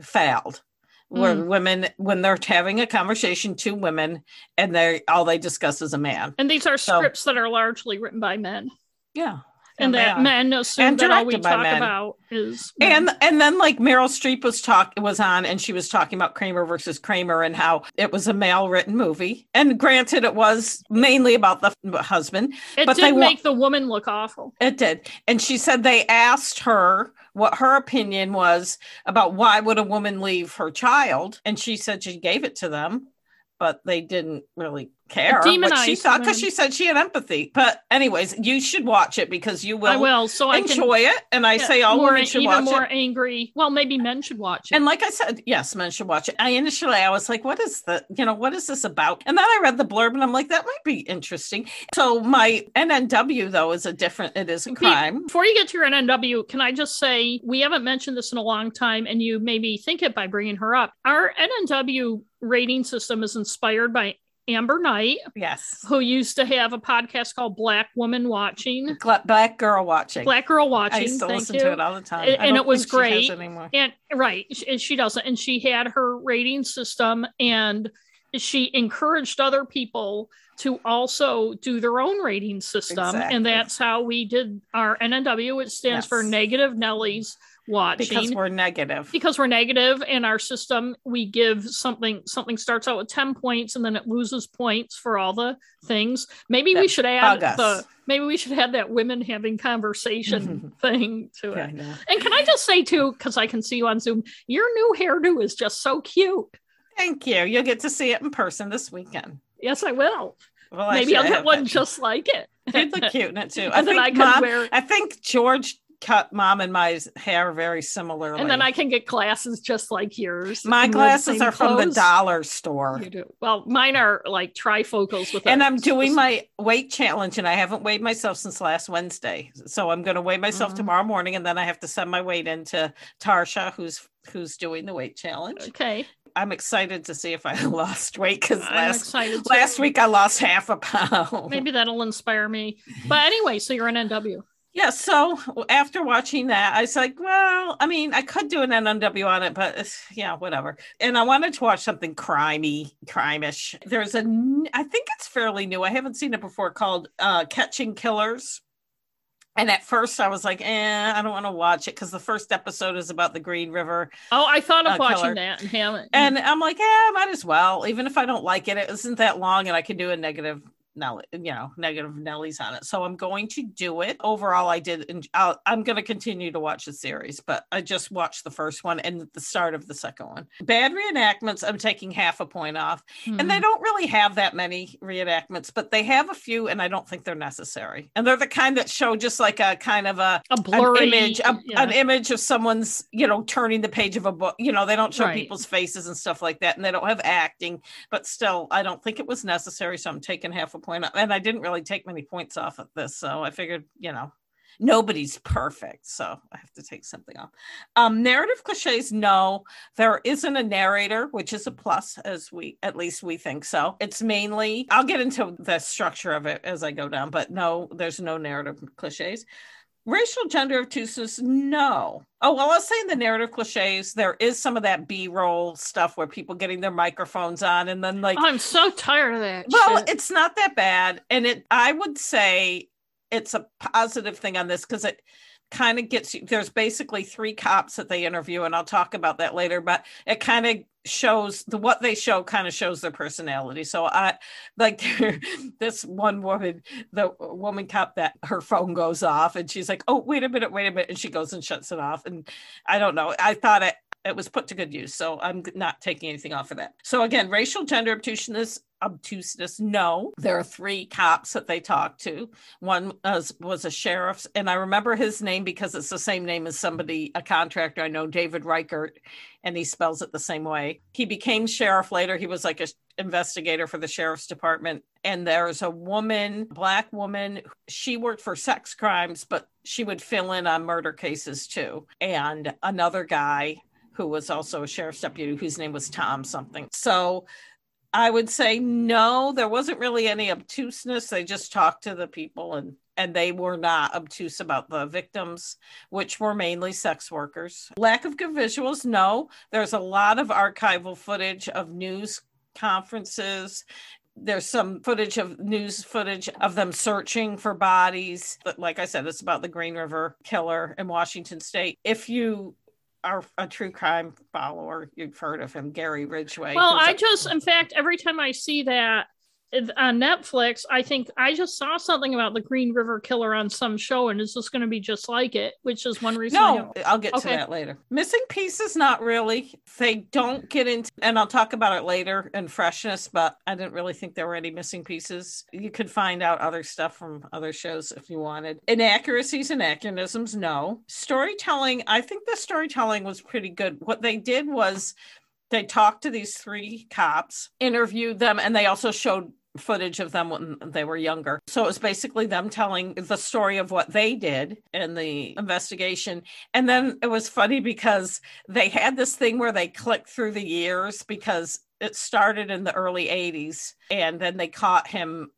failed. Where women when they're having a conversation, two women, and they all they discuss is a man. And these are So- scripts that are largely written by men. Yeah. And oh, that men assume And that all we talk men. about is men. And and then like Meryl Streep was talk was on and she was talking about Kramer versus Kramer and how it was a male written movie. And granted, it was mainly about the f- husband. it but did they wa- make the woman look awful. It did. And she said they asked her what her opinion was about why would a woman leave her child, and she said she gave it to them, but they didn't really care what she thought because she said she had empathy. But anyways, you should watch it because you will, I will, so I can enjoy it. And I yeah, say all more, women should even watch more it. angry. Well, maybe men should watch it. And like I said, yes, men should watch it. I initially I was like, what is the, you know, what is this about? And then I read the blurb and I'm like, that might be interesting. So my NNW though is a different, it is a crime. Before you get to your NNW, can I just say we haven't mentioned this in a long time, and you made me think it by bringing her up. Our NNW rating system is inspired by Amber Knight, Yes. who used to have a podcast called Black Woman Watching, Black girl watching. Black Girl Watching. I used to thank listen you. to it all the time. And- and it was think she has great. And right, she, she doesn't. And she had her rating system, and she encouraged other people to also do their own rating system. Exactly. And that's how we did our NNW, which stands for Negative Nellies Watching. because we're negative. because we're negative in our system we give something something starts out with 10 points and then it loses points for all the things maybe we should add us. the maybe we should add that women having conversation thing to it I know. and can i just say too because i can see you on zoom your new hairdo is just so cute Thank you. You'll get to see it in person this weekend. yes i will Well, maybe i'll get one it. just like it You'd look cute in it too. I think i mom, wear I think George cut mom and my hair very similarly. and then i can get glasses just like yours my and wear the glasses are from the dollar store. You do. Well, mine are like trifocals with. And I'm doing my weight challenge, and I haven't weighed myself since last Wednesday. So I'm going to weigh myself Mhm. tomorrow morning, and then I have to send my weight in to Tarsha, who's who's doing the weight challenge. Okay, I'm excited to see if I lost weight because last last week I lost half a pound. maybe that'll inspire me. But anyway, so you're an NW. Yeah. So after watching that, I was like, well, I mean, I could do an NNW on it, but yeah, whatever. And I wanted to watch something crimey, crime-ish. There's a, I think it's fairly new. I haven't seen it before called uh, Catching Killers. And at first I was like, eh, I don't want to watch it because the first episode is about the Green River. Oh, I thought of Uh, watching that and haven't. And I'm like, yeah, might as well. Even if I don't like it, it isn't that long and I can do a negative Nelly, you know, negative Nellies on it. So I'm going to do it. Overall, I did. And I'll, I'm going to continue to watch the series, but I just watched the first one and the start of the second one. Bad reenactments, I'm taking half a point off. Hmm. And they don't really have that many reenactments, but they have a few, and I don't think they're necessary. And they're the kind that show just like a kind of a a blurry image, a, yeah. an image of someone's, you know, turning the page of a book. You know, they don't show Right. people's faces and stuff like that, and they don't have acting. But still, I don't think it was necessary. So I'm taking half a point and I didn't really take many points off of this. So I figured, you know. Nobody's perfect, so I have to take something off. Um, narrative cliches, no, there isn't a narrator, which is a plus, as we at least we think so. It's mainly I'll get into the structure of it as I go down, but no, there's no narrative cliches. Racial gender obtuseness, no. Oh, well, I'll say in the narrative cliches, there is some of that B roll stuff where people getting their microphones on and then like, I'm so tired of that. well, shit. it's not that bad. And it, I would say it's a positive thing on this because it kind of gets you, there's basically three cops that they interview, and I'll talk about that later, but it kind of shows the what they show kind of shows their personality. So I like this one woman, the woman cop that her phone goes off and she's like, Oh, wait a minute, wait a minute. And she goes and shuts it off. And I don't know. I thought it it was put to good use. So I'm not taking anything off of that. So again, racial gender obtuseness, obtuseness, no. There are three cops that they talked to. One was, was a sheriff, and I remember his name because it's the same name as somebody, a contractor I know, David Reichert, and he spells it the same way. He became sheriff later. He was like a investigator for the sheriff's department. And there's a woman, black woman, she worked for sex crimes, but she would fill in on murder cases too. And another guy who was also a sheriff's deputy whose name was Tom something. So I would say no, there wasn't really any obtuseness. They just talked to the people and and they were not obtuse about the victims, which were mainly sex workers. Lack of good visuals, no. There's a lot of archival footage of news conferences there's some footage of news footage of them searching for bodies. But like I said, it's about the Green River killer in Washington State. If you are a true crime follower, you've heard of him, Gary Ridgway. Well, I just, in fact, every time I see that, on Netflix, I think I just saw something about the Green River Killer on some show, and is this going to be just like it? Which is one reason. No, I'll get okay. to that later. Missing pieces, not really. They don't get into, and I'll talk about it later in freshness. But I didn't really think there were any missing pieces. You could find out other stuff from other shows if you wanted. Inaccuracies and anachronisms, no. Storytelling, I think the storytelling was pretty good. What they did was they talked to these three cops, interviewed them, and they also showed footage of them when they were younger. So it was basically them telling the story of what they did in the investigation. And then it was funny because they had this thing where they clicked through the years because it started in the early 80s and then they caught him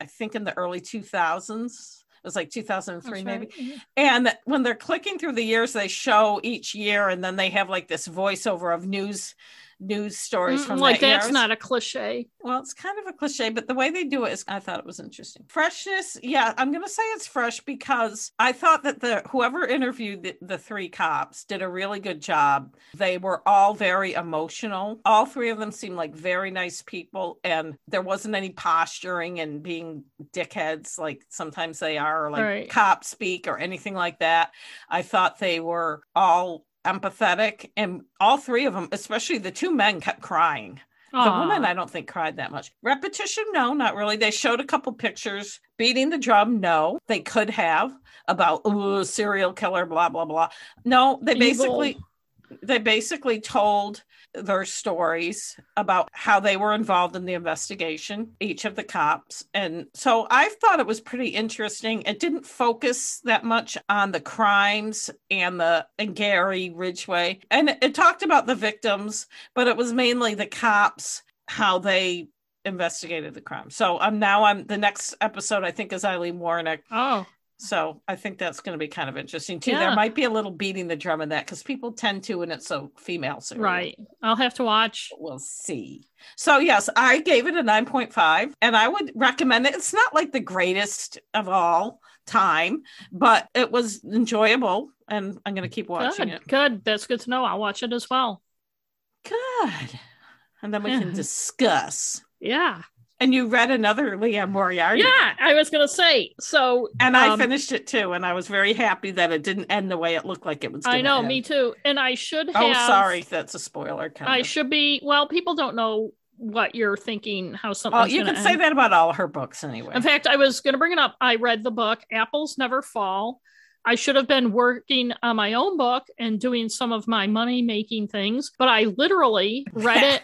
I think in the early 2000s it was like 2003 maybe mm-hmm. and when they're clicking through the years they show each year and then they have like this voiceover of news news stories from like that that's not a cliche. Well it's kind of a cliche but the way they do it is i thought it was interesting. Freshness yeah i'm gonna say it's fresh because i thought that the whoever interviewed the, the three cops did a really good job. They were all very emotional. All three of them seemed like very nice people and there wasn't any posturing and being dickheads like sometimes they are or like right. cop speak or anything like that. I thought they were all empathetic and all three of them especially the two men kept crying. Aww. the woman i don't think cried that much. Repetition no not really. They showed a couple pictures. Beating the drum no. They could have about ooh, serial killer blah blah blah. No they Evil. basically they basically told their stories about how they were involved in the investigation, each of the cops. And so I thought it was pretty interesting. It didn't focus that much on the crimes and the and Gary Ridgway. And it, talked about the victims, but it was mainly the cops, how they investigated the crime. So I'm now I'm the next episode I think is Aileen Wuornos. Oh. So I think that's going to be kind of interesting too. Yeah. There might be a little beating the drum in that because people tend to, and it's so female. Serial. Right. I'll have to watch. We'll see. So yes, I gave it a 9.5 and I would recommend it. It's not like the greatest of all time, but it was enjoyable and I'm going to keep watching good, it. Good. That's good to know. I'll watch it as well. Good. And then we can discuss. Yeah. And you read another Liane Moriarty. Yeah, I was going to say. So, and um, I finished it too, and I was very happy that it didn't end the way it looked like it was. Going to. I know, end. me too. And I should oh, have. Oh, sorry, that's a spoiler. Kind I of. should be. Well, people don't know what you're thinking, how something. Oh, you can end. say that about all her books anyway. In fact, I was going to bring it up. I read the book Apples Never Fall. I should have been working on my own book and doing some of my money making things, but I literally read it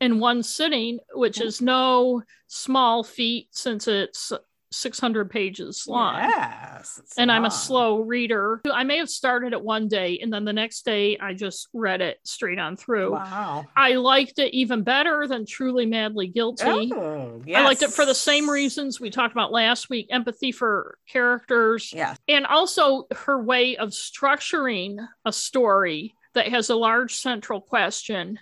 in one sitting, which is no small feat since it's 600 pages long. Yes. And long. I'm a slow reader. I may have started it one day and then the next day I just read it straight on through. Wow. I liked it even better than Truly Madly Guilty. Oh, yes. I liked it for the same reasons we talked about last week empathy for characters. Yeah. And also her way of structuring a story that has a large central question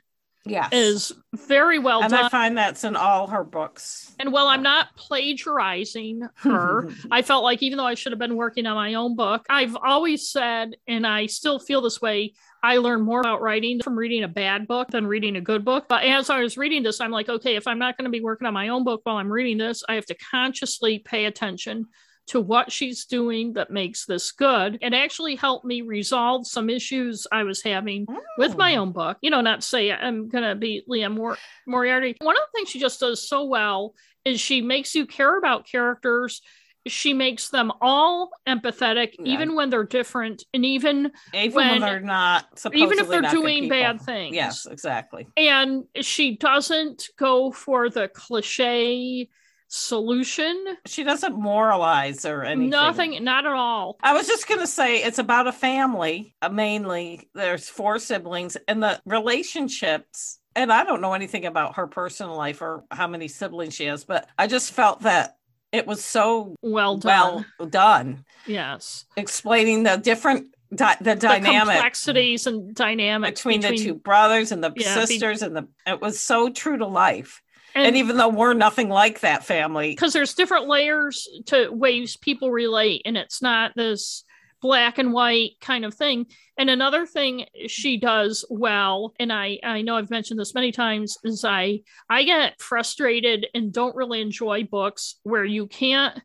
yes. is very well and done. I find that's in all her books. And while I'm not plagiarizing her, I felt like even though I should have been working on my own book, I've always said, and I still feel this way, I learn more about writing from reading a bad book than reading a good book. But as I was reading this, I'm like, okay, if I'm not going to be working on my own book while I'm reading this, I have to consciously pay attention to what she's doing that makes this good and actually helped me resolve some issues I was having mm. with my oh. own book. You know, not say I'm going to be Liane Mor- Moriarty. One of the things she just does so well is she makes you care about characters. She makes them all empathetic, yeah. even when they're different, and even, even when, when they're not, even if they're doing bad things. Yes, exactly. And she doesn't go for the cliche solution. She doesn't moralize or anything. Nothing, not at all. I was just going to say it's about a family, uh, mainly. There's four siblings, and the relationships. And I don't know anything about her personal life or how many siblings she has, but I just felt that it was so well done. Well done. Yes. Explaining the different Di- the dynamic the complexities and dynamics between, between, the two brothers and the yeah, sisters be- and the it was so true to life And, and even though we're nothing like that family, because there's different layers to ways people relate, and it's not this black and white kind of thing. And another thing she does well, and I I know I've mentioned this many times, is I I get frustrated and don't really enjoy books where you can't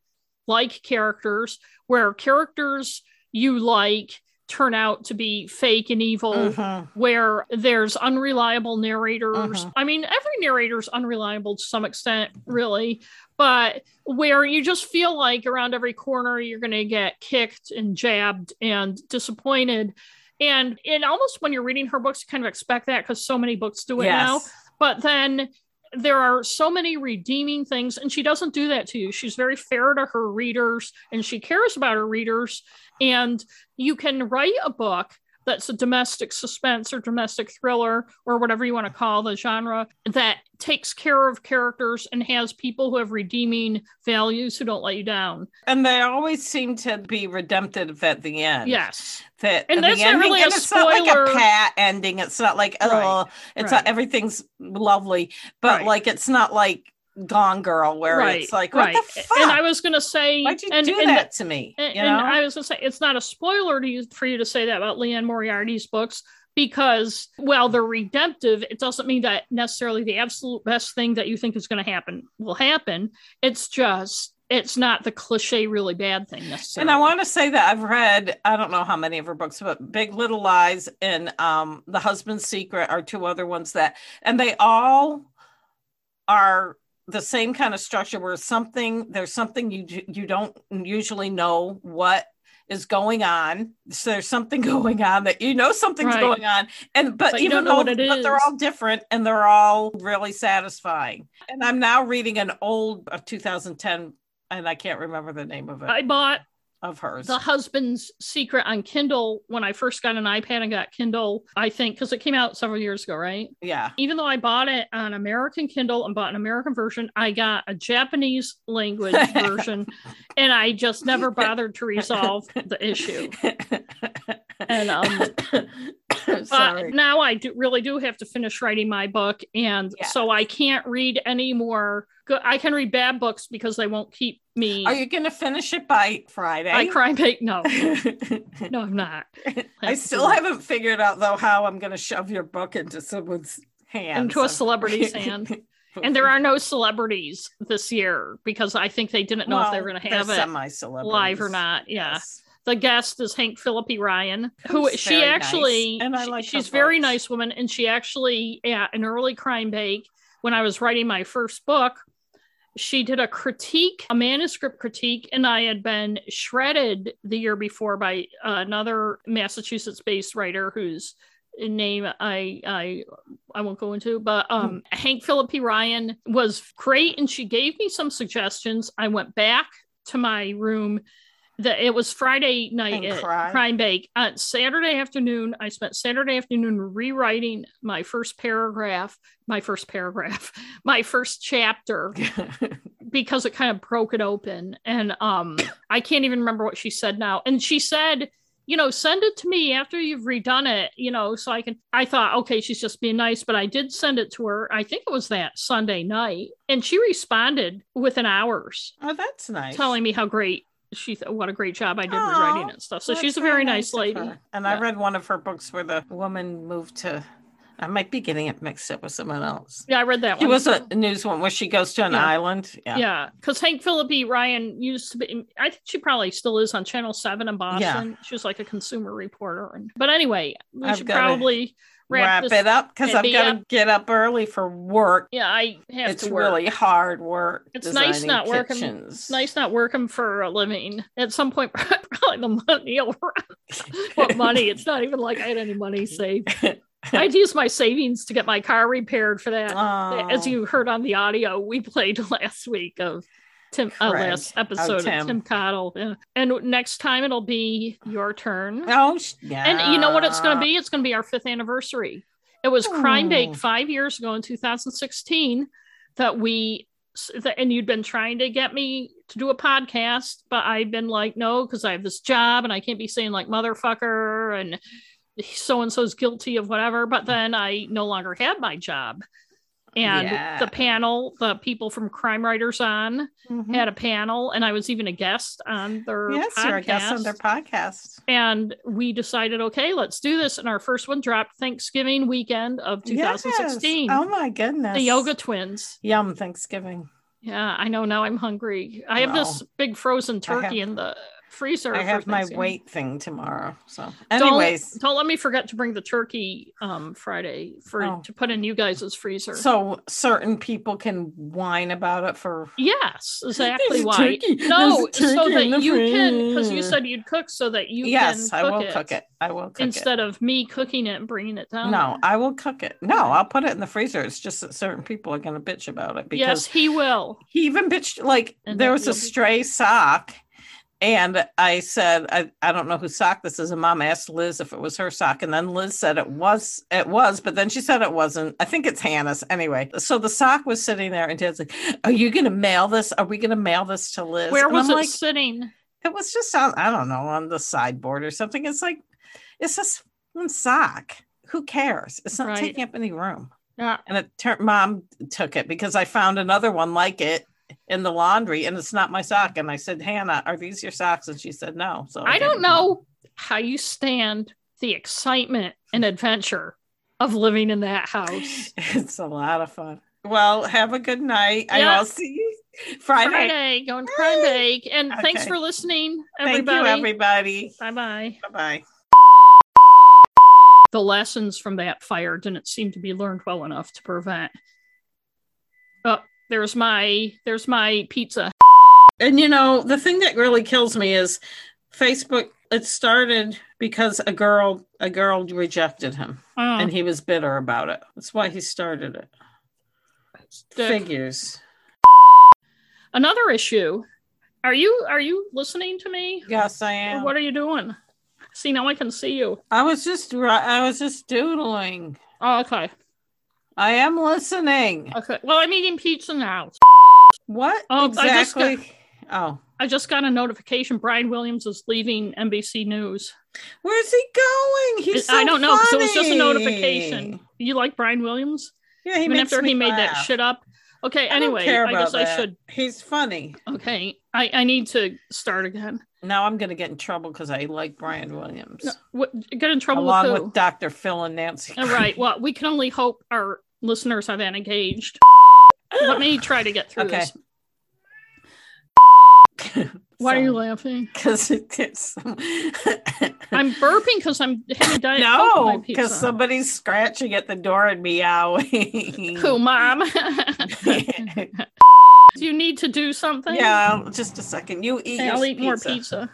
like characters, where characters you like turn out to be fake and evil uh-huh. where there's unreliable narrators uh-huh. i mean every narrator's unreliable to some extent really but where you just feel like around every corner you're going to get kicked and jabbed and disappointed and and almost when you're reading her books you kind of expect that because so many books do it yes. now but then there are so many redeeming things and she doesn't do that to you. She's very fair to her readers and she cares about her readers. And you can write a book that's a domestic suspense or domestic thriller or whatever you want to call the genre that takes care of characters and has people who have redeeming values who don't let you down. And they always seem to be redemptive at the end. Yes. That and that's not really a spoiler. It's not like a pat ending. It's not like oh, right. it's right. not everything's lovely, but right. like it's not like Gone Girl, where right, it's like, what right. the fuck? And I was going to say, why'd you and, do and, that to me? And, and I was going to say, it's not a spoiler to you for you to say that about Liane Moriarty's books because, while they're redemptive, it doesn't mean that necessarily the absolute best thing that you think is going to happen will happen. It's just it's not the cliche really bad thing necessarily. And I want to say that I've read I don't know how many of her books, but Big Little Lies and um, The Husband's Secret are two other ones that, and they all are the same kind of structure where something there's something you you don't usually know what is going on. So there's something going on that you know something's right. going on, and but, but even though but they're all different and they're all really satisfying. And I'm now reading an old uh, 2010, and I can't remember the name of it. I bought of hers. The Husband's Secret on Kindle when I first got an iPad and got Kindle, I think, because it came out several years ago, right? Yeah. Even though I bought it on American Kindle and bought an American version, I got a Japanese language version and I just never bothered to resolve the issue. And um but now I do really do have to finish writing my book, and so I can't read any more. Good, I can read bad books because they won't keep me. Are you going to finish it by Friday? I cry bait? No, no, I'm not. I still haven't figured out though how I'm going to shove your book into someone's hand, into a celebrity's hand. and there are no celebrities this year because I think they didn't know well, if they were going to have it live or not. Yeah. Yes. The guest is Hank Phillippi Ryan, who Who's she actually, nice. and I like she's very nice woman, and she actually at an early crime bake when I was writing my first book, she did a critique, a manuscript critique, and I had been shredded the year before by another Massachusetts-based writer whose name I I I won't go into, but um, hmm. Hank Phillippi Ryan was great, and she gave me some suggestions. I went back to my room the it was Friday night at Crime Bake. On Saturday afternoon, I spent Saturday afternoon rewriting my first paragraph, my first paragraph, my first chapter, because it kind of broke it open. And um, I can't even remember what she said now. And she said, you know, send it to me after you've redone it, you know, so I can. I thought, okay, she's just being nice, but I did send it to her. I think it was that Sunday night, and she responded within hours. Oh, that's nice. Telling me how great she th- what a great job I did with writing and stuff. So she's a very nice, nice lady. And yeah. I read one of her books where the woman moved to. I might be getting it mixed up with someone else. Yeah, I read that one. It was a news one where she goes to an yeah. island. Yeah, yeah. Because Hank Phillippi Ryan used to be. I think she probably still is on Channel Seven in Boston. Yeah. She was like a consumer reporter. And but anyway, we I've should probably wrap, wrap it up because I've got to get up early for work. Yeah, I have it's to work. really hard work. It's nice not kitchens. working. It's nice not working for a living. At some point, probably the money will run. what money? It's not even like I had any money saved. I'd use my savings to get my car repaired for that. Oh. As you heard on the audio we played last week of Tim uh, last episode oh, Tim. of Tim Cottle. Yeah. And next time it'll be your turn. Oh, yeah. And you know what it's going to be? It's going to be our fifth anniversary. It was oh. Crime Bake five years ago in 2016 that we that, and you'd been trying to get me to do a podcast, but I've been like, no, because I have this job and I can't be saying like motherfucker and so and so's guilty of whatever. But then I no longer had my job. And Yeah. the panel, the people from Crime Writers On Mhm. had a panel, and I was even a guest on their Yes, you're a guest on their podcast. and we decided, okay, let's do this. And our first one dropped Thanksgiving weekend of 2016. Yes. Oh my goodness. the Yoga Twins. Yum Thanksgiving. Yeah, I know. Now I'm hungry. I have this big frozen turkey have- in the freezer. I have my weight thing tomorrow. So, Don't- anyways, don't, let me forget to bring the turkey um Friday for Oh. to put in you guys' freezer. so certain people can whine about it for. yes, exactly why. turkey- No, so that you can because you said you'd cook so that you yes, can I will it cook it. I will cook it. instead of me cooking it and bringing it it. down. No. I will cook it. No, I'll put it in the freezer. It's just that certain people are going to bitch about it because yes, he will. he even bitched like And there was a stray sock and i said I, I don't know whose sock this is. And mom asked liz if it was her sock. And then liz said it was it was but then she said it wasn't. I think it's hannah's. Anyway so the sock was sitting there and dad's like are you gonna mail this? Are we gonna mail this to liz? Where And was I'm it like, sitting? it was just on i don't know on the sideboard or something. It's like it's just one sock. Who cares? It's not Right. taking up any room. Yeah. and it turned mom took it because I found another one like it in the laundry and it's not my sock. And I said, Hannah, are these your socks? And she said no. So I gave don't know how you stand the excitement and adventure of living in that house. It's a lot of fun. Well, have a good night. I'll see you Friday. Friday, going to Crime Bake. And thanks for listening, Thank everybody. you, everybody. Bye bye. Bye bye. The lessons from that fire didn't seem to be learned well enough to prevent. Oh, there's my there's my pizza. And you know, the thing that really kills me is Facebook. It started because a girl a girl rejected him Oh, and he was bitter about it. That's why he started it. dick. Figures. Another issue. Are you are you listening to me? Yes, I Or am. what are you doing? See now I can see you. I was just I was just doodling. Oh, okay. I am listening. Okay. Well, I'm eating pizza now. What Oh, I just got- exactly? Oh, I just got a notification Brian Williams is leaving NBC News. where's he going? He's so I don't know because it was just a notification. You like Brian Williams? Yeah, he Even after he made that shit up. Okay, I anyway, I guess I should He's funny. okay. I, I need to start again. Now I'm gonna get in trouble because I like Brian Williams, No, what, get in trouble along with with Dr. Phil and Nancy. All right. Well, we can only hope our listeners have been engaged. Let me try to get through Okay. this. Why are you laughing? Because it's I'm burping because I'm having diet Coke with oh, my no, because somebody's scratching at the door and meowing. Who, mom? do you need to do something? yeah, just a second. You eat. I'll eat more pizza. pizza.